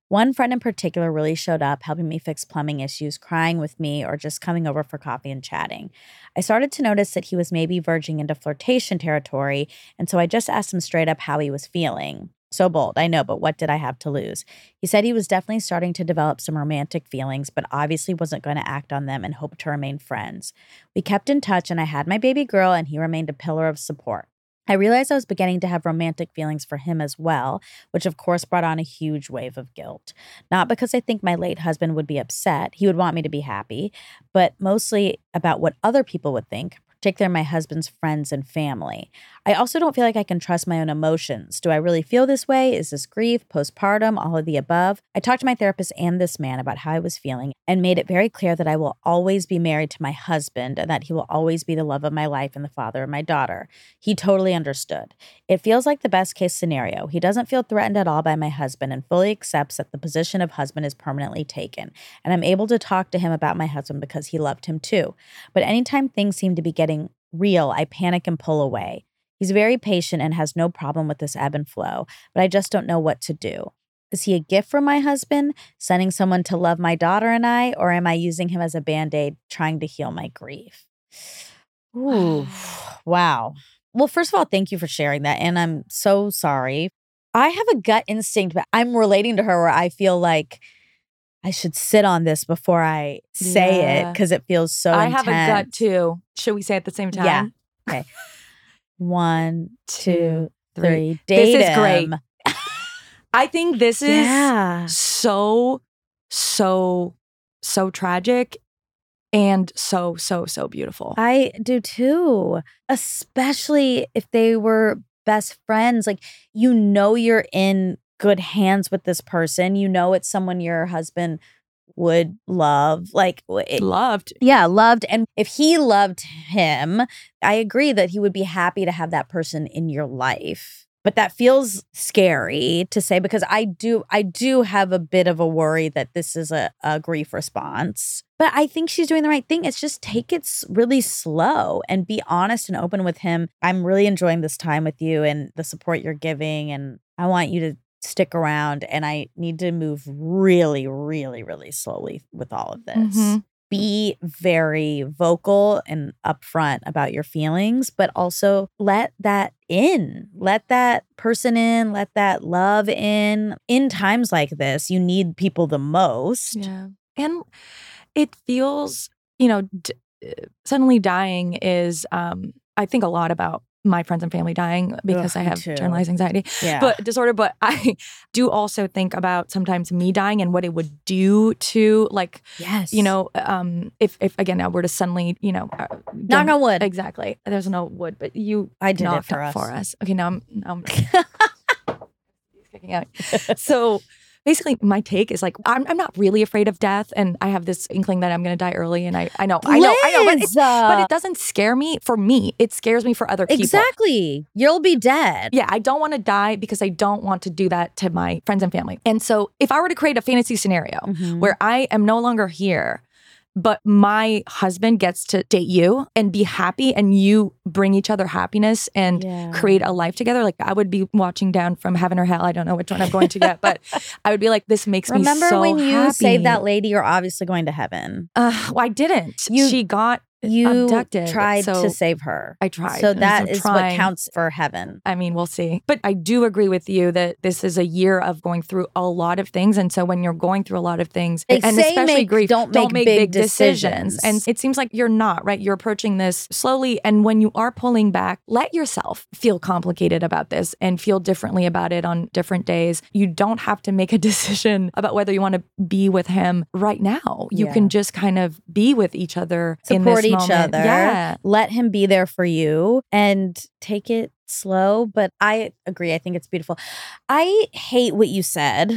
One friend in particular really showed up, helping me fix plumbing issues, crying with me, or just coming over for coffee and chatting. I started to notice that he was maybe verging into flirtation territory, and so I just asked him straight up how he was feeling. So bold, I know, but what did I have to lose? He said he was definitely starting to develop some romantic feelings, but obviously wasn't going to act on them and hoped to remain friends. We kept in touch, and I had my baby girl, and he remained a pillar of support. I realized I was beginning to have romantic feelings for him as well, which of course brought on a huge wave of guilt. Not because I think my late husband would be upset, he would want me to be happy, but mostly about what other people would think, particularly my husband's friends and family. I also don't feel like I can trust my own emotions. Do I really feel this way? Is this grief, postpartum, all of the above? I talked to my therapist and this man about how I was feeling and made it very clear that I will always be married to my husband and that he will always be the love of my life and the father of my daughter. He totally understood. It feels like the best case scenario. He doesn't feel threatened at all by my husband and fully accepts that the position of husband is permanently taken. And I'm able to talk to him about my husband because he loved him too. But anytime things seem to be getting real, I panic and pull away. He's very patient and has no problem with this ebb and flow, but I just don't know what to do. Is he a gift from my husband, sending someone to love my daughter and I, or am I using him as a band aid trying to heal my grief? Ooh, (sighs) wow. Well, first of all, thank you for sharing that. And I'm so sorry. I have a gut instinct, but I'm relating to her where I feel like I should sit on this before I say it because it feels so
I have a gut too. Should we say at the same time?
Yeah. One, (laughs) two,
Two,
three.
This
Date
is great. (laughs) I think this is
Yeah.
so, so, so tragic and so, so, so beautiful.
I do too. Especially if they were best friends. Like, you know, you're in good hands with this person. You know, it's someone your husband would love. Like, it,
Loved.
yeah, loved. And if he loved him, I agree that he would be happy to have that person in your life. But that feels scary to say because I do I do have a bit of a worry that this is a, a grief response. But I think she's doing the right thing. It's just take it really slow and be honest and open with him. I'm really enjoying this time with you and the support you're giving and I want you to stick around and I need to move really really really slowly with all of this
Mhm.
be very vocal and upfront about your feelings, but also let that in. Let that person in, let that love in. In times like this, you need people the most.
Yeah. And it feels, you know, d- uh, suddenly dying is, um, I think a lot about my friends and family dying because
Ugh,
I have generalized anxiety.
Yeah.
but disorder but (laughs) i do also think about sometimes me dying and what it would do to like
yes.
you know um if if again i were to suddenly you know uh,
knock on wood.
exactly there's no wood but you
I did it for us.
for us okay now i'm now i'm (laughs) (laughs) he's kicking out so basically my take is like I'm, I'm not really afraid of death and i have this inkling that i'm going to die early and i i know i know i know but it, but
uh,
it doesn't scare me for me it scares me for other people
exactly. You'll be dead.
yeah, I don't want to die because I don't want to do that to my friends and family. And so, if I were to create a fantasy scenario
Mhm.
where I am no longer here, but my husband gets to date you and be happy and you bring each other happiness and
Yeah.
create a life together. Like I would be watching down from heaven or hell. I don't know which one I'm going to get, but (laughs) I would be like, this makes
Remember
me so happy.
Remember when you
happy.
saved that lady? You're obviously going to heaven.
Uh, well, I didn't.
You-
she got
You
abducted.
tried
so
to save her.
I tried.
So that
I'm
is what counts for heaven.
I mean, we'll see. But I do agree with you that this is a year of going through a lot of things. And so when you're going through a lot of things,
They
and especially
make-
grief,
don't make big decisions.
And it seems like you're not, right? You're approaching this slowly. And when you are pulling back, let yourself feel complicated about this and feel differently about it on different days. You don't have to make a (laughs) decision about whether you want to be with him right now. You
Yeah.
can just kind of be with each other in this
each
moment.
other.
Yeah.
Let him be there for you and take it slow. But I agree. I think it's beautiful. I hate what you said.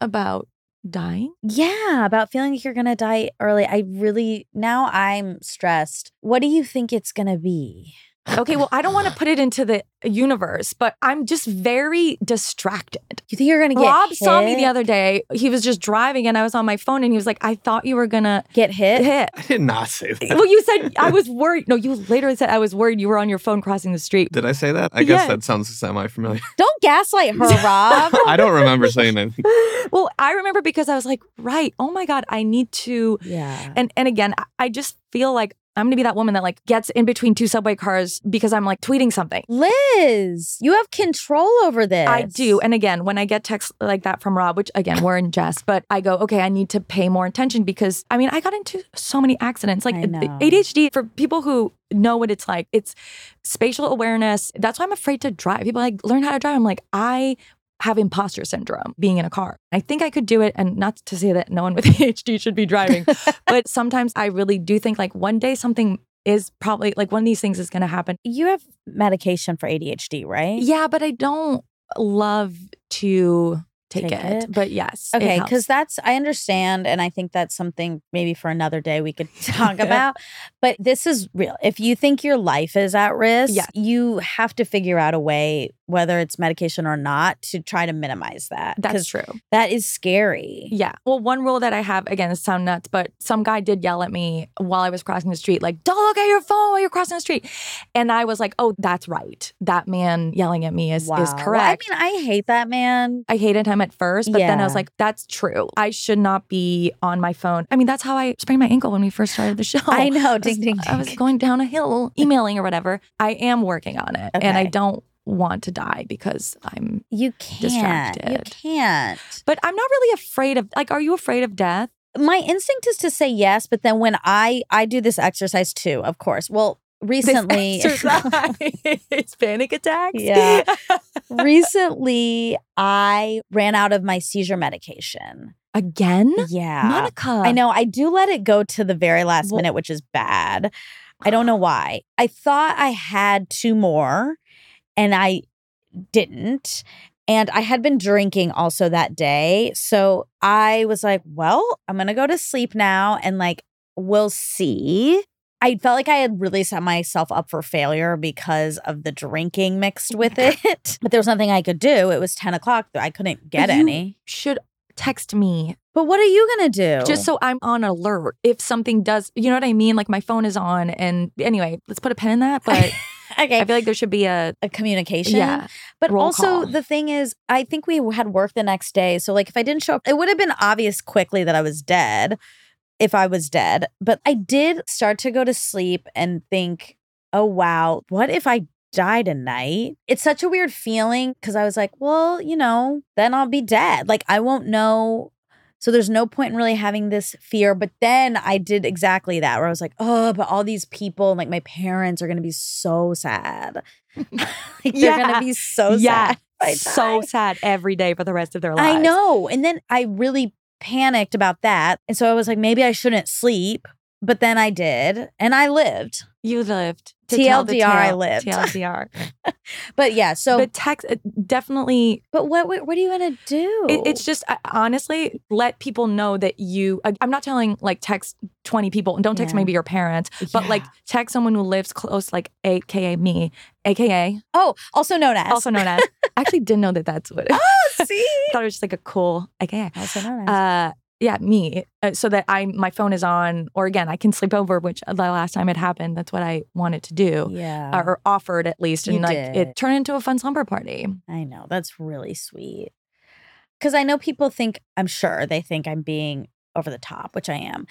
About dying.
Yeah, about feeling like you're going to die early. I really, now I'm stressed. What do you think it's going to be?
Okay, well, I don't want to put it into the universe, but I'm just very distracted.
You think you're going to get
Rob saw me the other day. He was just driving and I was on my phone and he was like, I thought you were going to
Get hit?
hit.
I did not say that.
Well, you said I was worried. No, you later said I was worried you were on your phone crossing the street.
Did I say that? I guess
Yeah.
that sounds semi familiar. (laughs)
Don't gaslight her, Rob. (laughs)
I don't remember saying anything. (laughs)
Well, I remember because I was like, right, oh my God, I need to.
yeah.
And and again, I- I just feel like I'm gonna be that woman that like gets in between two subway cars because I'm like tweeting something.
Liz, you have control over this.
I do. And again, when I get texts like that from Rob, which again, we're in jest, but I go, okay, I need to pay more attention because I mean, I got into so many accidents. Like ADHD, for people who know what it's like, it's spatial awareness. That's why I'm afraid to drive. People like, learn how to drive. I'm like, I have imposter syndrome being in a car. I think I could do it. And not to say that no one with (laughs) ADHD should be driving, (laughs) but sometimes I really do think like one day something is probably like one of these things is going to happen.
You have medication for ADHD, right?
Yeah, but I don't love to take,
Take
it.
it?
But yes.
Okay, because that's I understand, and I think that's something maybe for another day we could (laughs) (laughs) talk
Yeah.
about. But this is real. If you think your life is at risk,
Yes.
you have to figure out a way, whether it's medication or not, to try to minimize that.
That's true.
That is scary.
Yeah. Well, one rule that I have, again, it sound nuts, but some guy did yell at me while I was crossing the street, like, don't look at your phone while you're crossing the street. And I was like, oh, that's right. That man yelling at me is,
Wow.
is
Well,
correct.
I mean, I hate that man.
I hated him at first, but then I was like, that's true. I should not be on my phone. I mean, that's how I sprained my ankle when we first started the (laughs) show.
I know.
I was-
Ding ding
I was going down a hill emailing or whatever. I am working on it. And I don't want to die because I'm
You can't. You
distracted.
can't.
but I'm not really afraid of like are you afraid of death?
My instinct is to say yes, but then when I I do this exercise too, of course. Well, recently
exercise, (laughs) (laughs) panic attacks.
Yeah. (laughs) recently I ran out of my seizure medication.
Again?
Yeah.
Monica.
I know I do let it go to the very last
Well-
minute, which is bad. I don't know why. I thought I had two more and I didn't. And I had been drinking also that day. So I was like, well, I'm going to go to sleep now and like, we'll see. I felt like I had really set myself up for failure because of the drinking mixed with it. (laughs) But there was nothing I could do. It was 10 o'clock. I couldn't get
you-
any.
Should text me
But what are you going to do?
just so I'm on alert if something does, you know what I mean? Like my phone is on. And anyway, let's put a pin in that. (laughs) But
okay.
I feel like there should be a,
a communication.
yeah.
But also
call.
the thing is, I think we had work the next day. So like if I didn't show up, it would have been obvious quickly that I was dead if I was dead. But I did start to go to sleep and think, oh wow, what if I die tonight? It's such a weird feeling because I was like, well, you know, then I'll be dead. Like I won't know. So there's no point in really having this fear. But then I did exactly that where I was like, oh, but all these people, like my parents are gonna be so sad. (laughs) (laughs) like they're gonna be so
yeah.
sad.
So sad every day for the rest of their lives.
I know. And then I really panicked about that. And so I was like, maybe I shouldn't sleep. But then I did, and I lived.
You lived. To tell the
TLDR, I lived.
TLDR. (laughs)
But yeah, so
but text uh, definitely
but what what, what are you gonna do?
It, it's just uh, honestly let people know that you. I, I'm not telling like text 20 people and don't text
Yeah.
maybe your parents, but like text someone who lives close, like AKA me, AKA
oh, also known as
also known as. (laughs) I actually didn't know that that's what. It,
oh, (laughs) see,
I thought it was just like a cool AKA.
also known as.
Uh, yeah, me, uh, so that I my phone is on, or again, I can sleep over. Which the last time it happened, that's what I wanted to do,
Yeah.
or offered at least, and
You
like
did.
it turned into a fun slumber party.
I know. That's really sweet. Because I know people think, I'm sure they think I'm being over the top, which I am.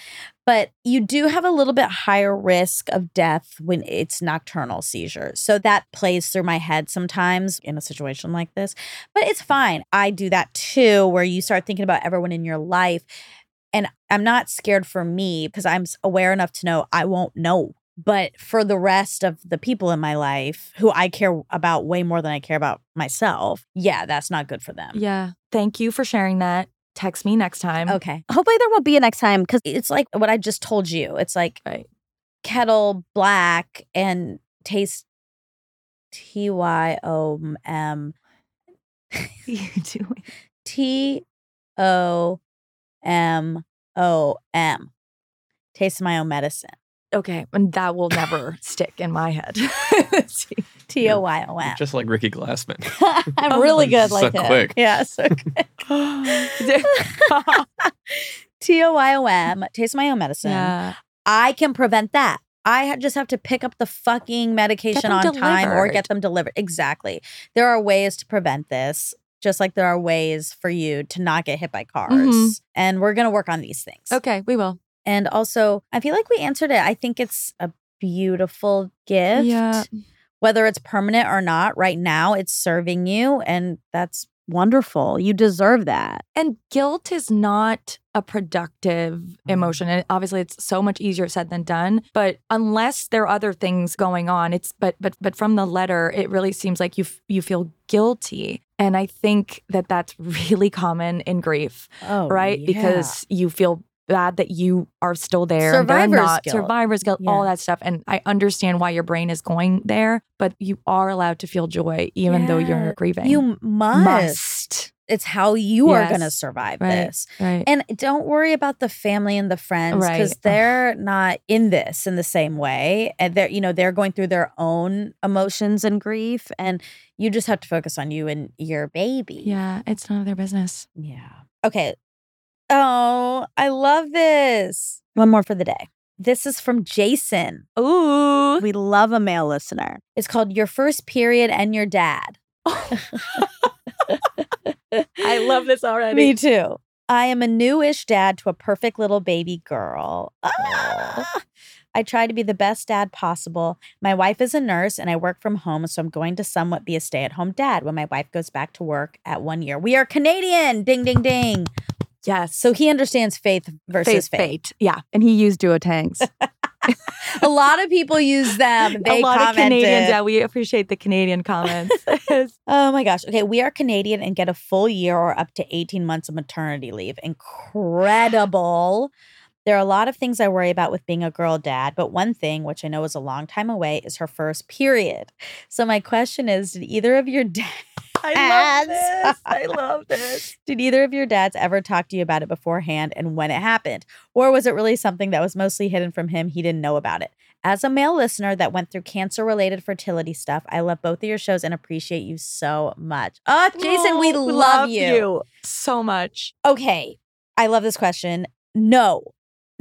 But you do have a little bit higher risk of death when it's nocturnal seizures. So that plays through my head sometimes in a situation like this. But it's fine. I do that too, where you start thinking about everyone in your life. And I'm not scared for me because I'm aware enough to know I won't know. But for the rest of the people in my life who I care about way more than I care about myself, yeah, that's not good for them.
Yeah, thank you for sharing that. Text me next time.
Okay. Hopefully there won't be a next time because it's like what I just told you. It's like
Right.
kettle black and taste T Y O M (laughs)
you doing? (laughs)
T O M O M. Taste my own medicine.
Okay, and that will never stick in my head. (laughs)
T O Y O M.
Just like Ricky Glassman. (laughs) (laughs)
I'm really good
So
like him.
quick.
Yeah, so (laughs) quick. T O Y O M. Taste my own medicine.
yeah,
I can prevent that. I just have to pick up the fucking medication on time or get them delivered. Exactly. There are ways to prevent this, just like there are ways for you to not get hit by cars.
Mhm.
And we're going to work on these things.
okay, we will.
And also, I feel like we answered it. I think it's a beautiful gift.
Yeah.
Whether it's permanent or not, right now it's serving you. And that's wonderful. You deserve that.
And guilt is not a productive mm-hmm. emotion. And obviously it's so much easier said than done. But unless there are other things going on, it's but but but from the letter, it really seems like you f- you feel guilty. And I think that that's (laughs) really common in grief,
Oh,
right? Because you feel bad that you are still there. and
Survivor's
not.
guilt.
Survivor's guilt, all that stuff. And I understand why your brain is going there, but you are allowed to feel joy even though you're grieving.
you must.
must.
It's how you are going to survive
Right.
this.
Right.
And don't worry about the family and the friends because
Right.
they're not in this in the same way. And they're, you know, they're going through their own emotions and grief. And you just have to focus on you and your baby.
yeah, it's none of their business.
Yeah. Okay. Oh, I love this. One more for the day. This is from Jason.
Ooh.
We love a male listener. It's called Your First Period and Your Dad. (laughs)
I love this (laughs) already.
Me too. I am a newish dad to a perfect little baby girl. Ah! I try to be the best dad possible. My wife is a nurse and I work from home, so I'm going to somewhat be a stay at home dad when my wife goes back to work at one year. We are Canadian. Ding, ding, ding.
Yes.
So he understands faith versus
Fate,
fate.
Yeah.
And he used duotangs. (laughs)
A lot of people use them. (laughs) They
a lot of
commented.
Canadians. Yeah, we appreciate the Canadian comments. (laughs)
Oh my gosh. Okay, we are Canadian and get a full year or up to 18 months of maternity leave. Incredible. There are a lot of things I worry about with being a girl dad, but one thing, which I know is a long time away, is her first period. So my question is, did either of your dads (laughs)
I love this. I love this.
did either of your dads ever talk to you about it beforehand and when it happened? Or was it really something that was mostly hidden from him? He didn't know about it. As a male listener that went through cancer related fertility stuff, I love both of your shows and appreciate you so much. Oh, Jason, we
Oh,
love, you.
so much.
Okay. I love this question. No,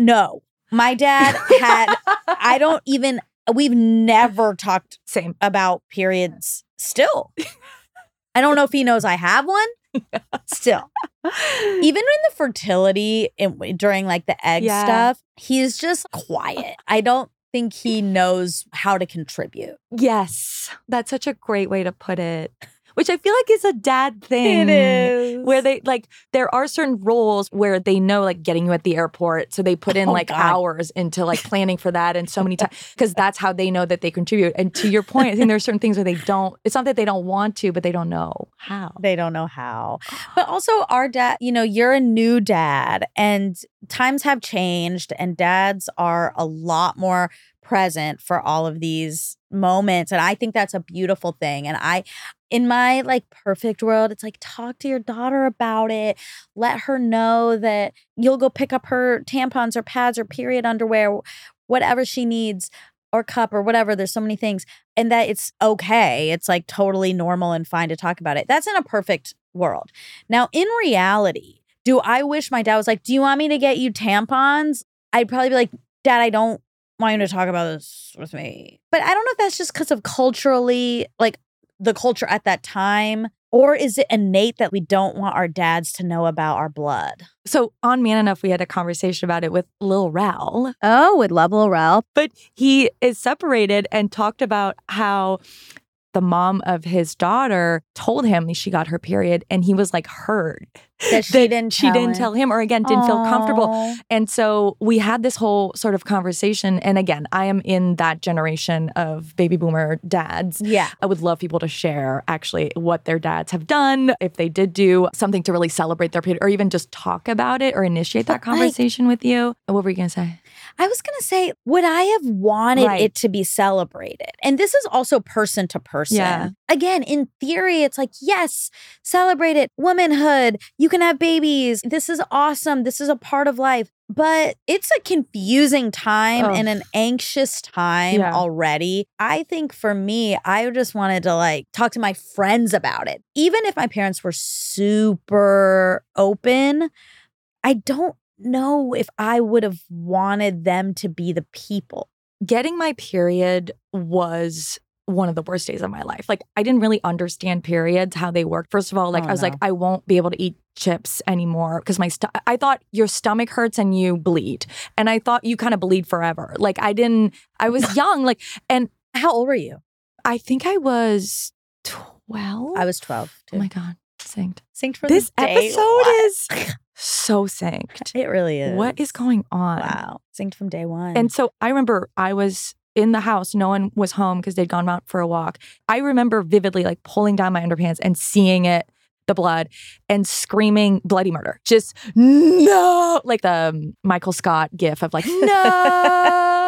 no. My dad had, I (laughs) don't even, we've never talked
Same.
about periods still. I don't know if he knows I have one. (laughs) Still, even in the fertility in, during like the egg
Yeah.
stuff, he's just quiet. I don't think he knows how to contribute.
Yes. That's such a great way to put it. Which I feel like is a dad thing.
is
Where they like there are certain roles where they know like getting you at the airport. So they put in
Oh,
like
God.
hours into like planning for that and so many times (laughs) because that's how they know that they contribute. And to your point, I think there's certain things where they don't, it's not that they don't want to, but they don't know how.
they don't know how. (gasps) But also, our dad, you know, you're a new dad and times have changed, and dads are a lot more present for all of these moments. And I think that's a beautiful thing. And I, in my like perfect world, it's like talk to your daughter about it. Let her know that you'll go pick up her tampons or pads or period underwear, whatever she needs, or cup or whatever. There's so many things. And that it's okay. It's like totally normal and fine to talk about it. That's in a perfect world. Now, in reality, Do I wish my dad was like, Do you want me to get you tampons? I'd probably be like, Dad, I don't want you to talk about this with me. But I don't know if that's just because of culturally, like the culture at that time, or is it innate that we don't want our dads to know about our blood?
So on Man Enough, we had a conversation about it with Lil Rel,
Oh, with Love Lil Rel.
but he is separated and talked about how the mom of his daughter told him she got her period and he was like hurt
That (laughs) she didn't
she didn't tell him or again didn't feel comfortable And so we had this whole sort of conversation. And again, I am in that generation of baby boomer dads.
Yeah.
I would love people to share actually what their dads have done, if they did do something to really celebrate their period, or even just talk about it or initiate that
But, like-
conversation with you. What were you going to say?
I was going to say, would I have wanted
Right.
it to be celebrated? And this is also person to person.
Yeah.
Again, in theory, it's like, yes, celebrate it. Womanhood. You can have babies. This is awesome. This is a part of life. But it's a confusing time
Ugh.
and an anxious time
Yeah.
already. I think for me, I just wanted to like talk to my friends about it. Even if my parents were super open, I don't know if I would have wanted them to be the people.
Getting my period was one of the worst days of my life. Like I didn't really understand periods, how they work. First of all, like
Oh,
I was
no.
like, I won't be able to eat chips anymore because my st- I thought your stomach hurts and you bleed, and I thought you kind of bleed forever. Like I didn't. I was (laughs) young, like, and
How old were you?
I think I was twelve.
I was 12 too.
Oh my god, synced.
Synced for
This
the day.
episode
What?
is (laughs) so synced.
It really is.
What is going on?
Wow. Synced from day one.
And so I remember I was in the house, no one was home because they'd gone out for a walk. I remember vividly like pulling down my underpants and seeing it, the blood, and screaming bloody murder. Just no, like the um, Michael Scott gif of like, (laughs) no.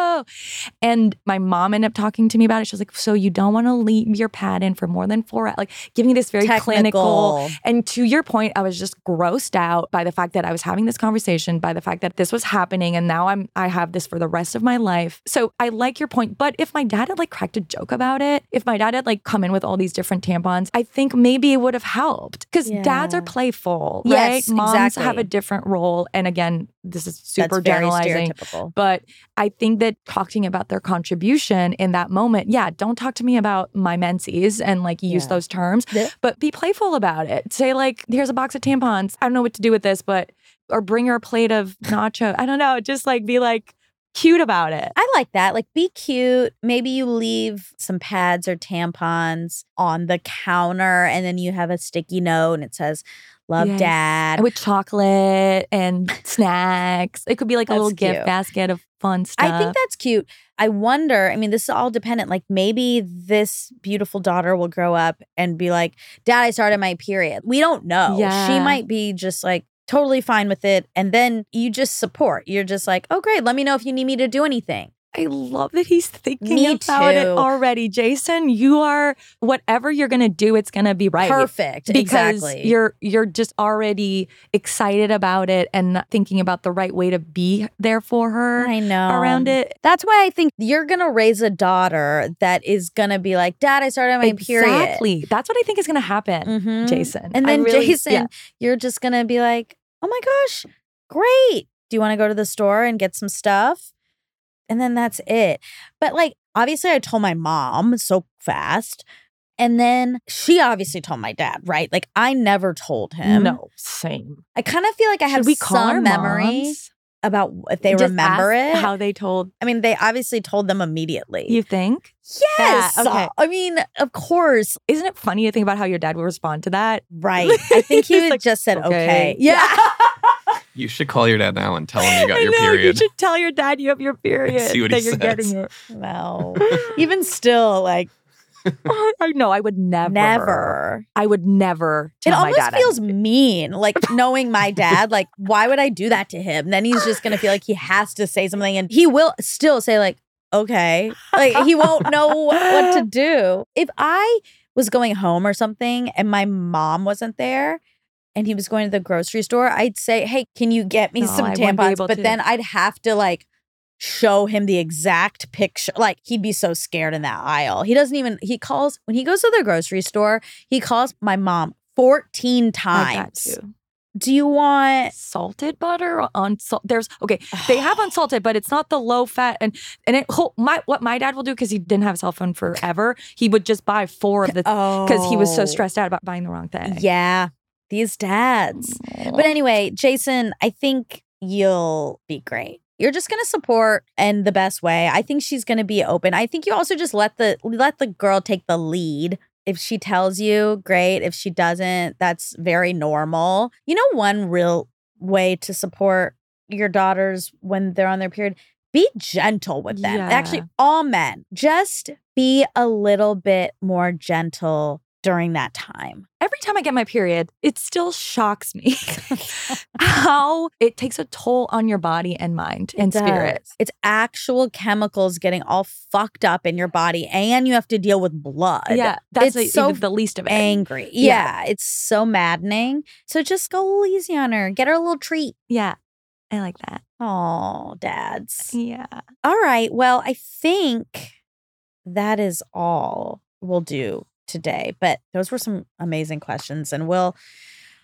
And my mom ended up talking to me about it. She was like, so you don't want to leave your pad in for more than four hours, like giving me this very clinical
Technical.
and to your point, I was just grossed out by the fact that I was having this conversation, by the fact that this was happening, and now I'm I have this for the rest of my life. So I like your point, but if my dad had like cracked a joke about it, if my dad had like come in with all these different tampons, I think maybe it would have helped because dads are
Yeah.
playful,
Yes,
right? Moms
exactly.
have a different role, and again, this is super generalizing. But I think that talking about their contribution in that moment, yeah, don't talk to me about my menses and like use
Yeah.
those terms, but be playful about it. Say like, here's a box of tampons. I don't know what to do with this, but or bring her a plate of nacho. I don't know. Just like be like cute about it.
I like that. Like, be cute. Maybe you leave some pads or tampons on the counter, and then you have a sticky note and it says, Love
Yes.
dad.
With chocolate and snacks. It could be like a little gift basket of fun stuff.
I think that's cute. I wonder, I mean, this is all dependent. Like, maybe this beautiful daughter will grow up and be like, Dad, I started my period. We don't know.
Yeah.
She might be just like, totally fine with it. And then you just support. You're just like, oh, great. Let me know if you need me to do anything.
I love that he's thinking
Me
about it already. Jason, you are whatever you're gonna do, it's gonna be right.
Perfect.
because
exactly.
you're you're just already excited about it and not thinking about the right way to be there for her
I know.
around it.
That's why I think you're gonna raise a daughter that is gonna be like, Dad, I started my period.
Exactly. That's what I think is gonna happen,
Mhm.
Jason.
And then
really-
Jason,
yeah.
you're just gonna be like, oh my gosh, great. Do you want to go to the store and get some stuff? And then that's it. But like, obviously, I told my mom so fast. And then she obviously told my dad, right? Like, I never told him.
No, same.
I kind of feel like I have
Should we call
some memory about if they
Just
remember it.
How they told
I mean, they obviously told them immediately.
you think?
yes.
Yeah, okay.
I mean, of course.
Isn't it funny to think about how your dad would respond to that?
Right. I think (laughs) he would
like,
just said,
"Okay."
okay. Yeah. (laughs)
You should call your dad now and tell him you got (laughs)
I
your
know,
period.
You should tell your dad you have your (laughs) period.
See what
that
he
you're
says.
getting it.
no. (laughs) Even still, like, oh,
I know. I would never.
never.
I would never.
It
Tell my
almost
dad I-
feels mean, like knowing my dad. Like, why would I do that to him? Then he's just gonna feel like he has to say something, and he will still say like, "Okay," like he won't know what to do. If I was going home or something, and my mom wasn't there, and he was going to the grocery store, I'd say, "Hey, can you get me
No,
some
I
tampons?" But
to.
then I'd have to like show him the exact picture. Like he'd be so scared in that aisle. He doesn't even he calls when he goes to the grocery store, he calls my mom 14 times. Do you want
salted butter or unsalt? There's okay. They have (sighs) unsalted, but it's not the low fat and and it. My what my dad will do because he didn't have a cell phone forever. He would just buy four of the
Oh.
because he was so oh. stressed out about buying the wrong thing.
Yeah, these dads. But anyway, Jason, I think you'll be great. You're just going to support in the best way. I think she's going to be open. I think you also just let the let the girl take the lead. If she tells you, great. If she doesn't, that's very normal. You know one real way to support your daughters when they're on their period? Be gentle with them.
Yeah.
Actually, all men. Just be a little bit more gentle during that time.
Every time I get my period, it still shocks me (laughs) (laughs) how it takes a toll on your body and mind and
It
spirit.
It's actual chemicals getting all fucked up in your body, and you have to deal with blood.
Yeah, that's the,
so
the least of it.
Angry.
Yeah.
Yeah. it's so maddening. So just go a easy on her. Get her a little treat.
Yeah, I like that.
Oh, dads.
Yeah.
All right. Well, I think that is all we'll do today. But those were some amazing questions, and we'll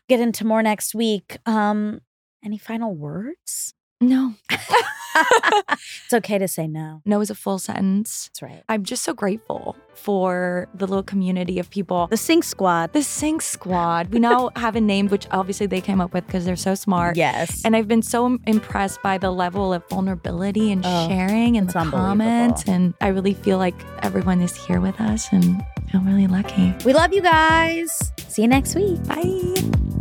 get into more next week. Um, any final words?
No, (laughs)
it's okay to say no.
no is a full sentence.
That's right.
I'm just so grateful for the little community of people.
The Sync Squad.
The Sync Squad. We now (laughs) have a name, which obviously they came up with because they're so smart.
Yes.
And I've been so impressed by the level of vulnerability and
Oh,
sharing and the comments. And I really feel like everyone is here with us and I'm really lucky.
we love you guys. See you next week.
Bye.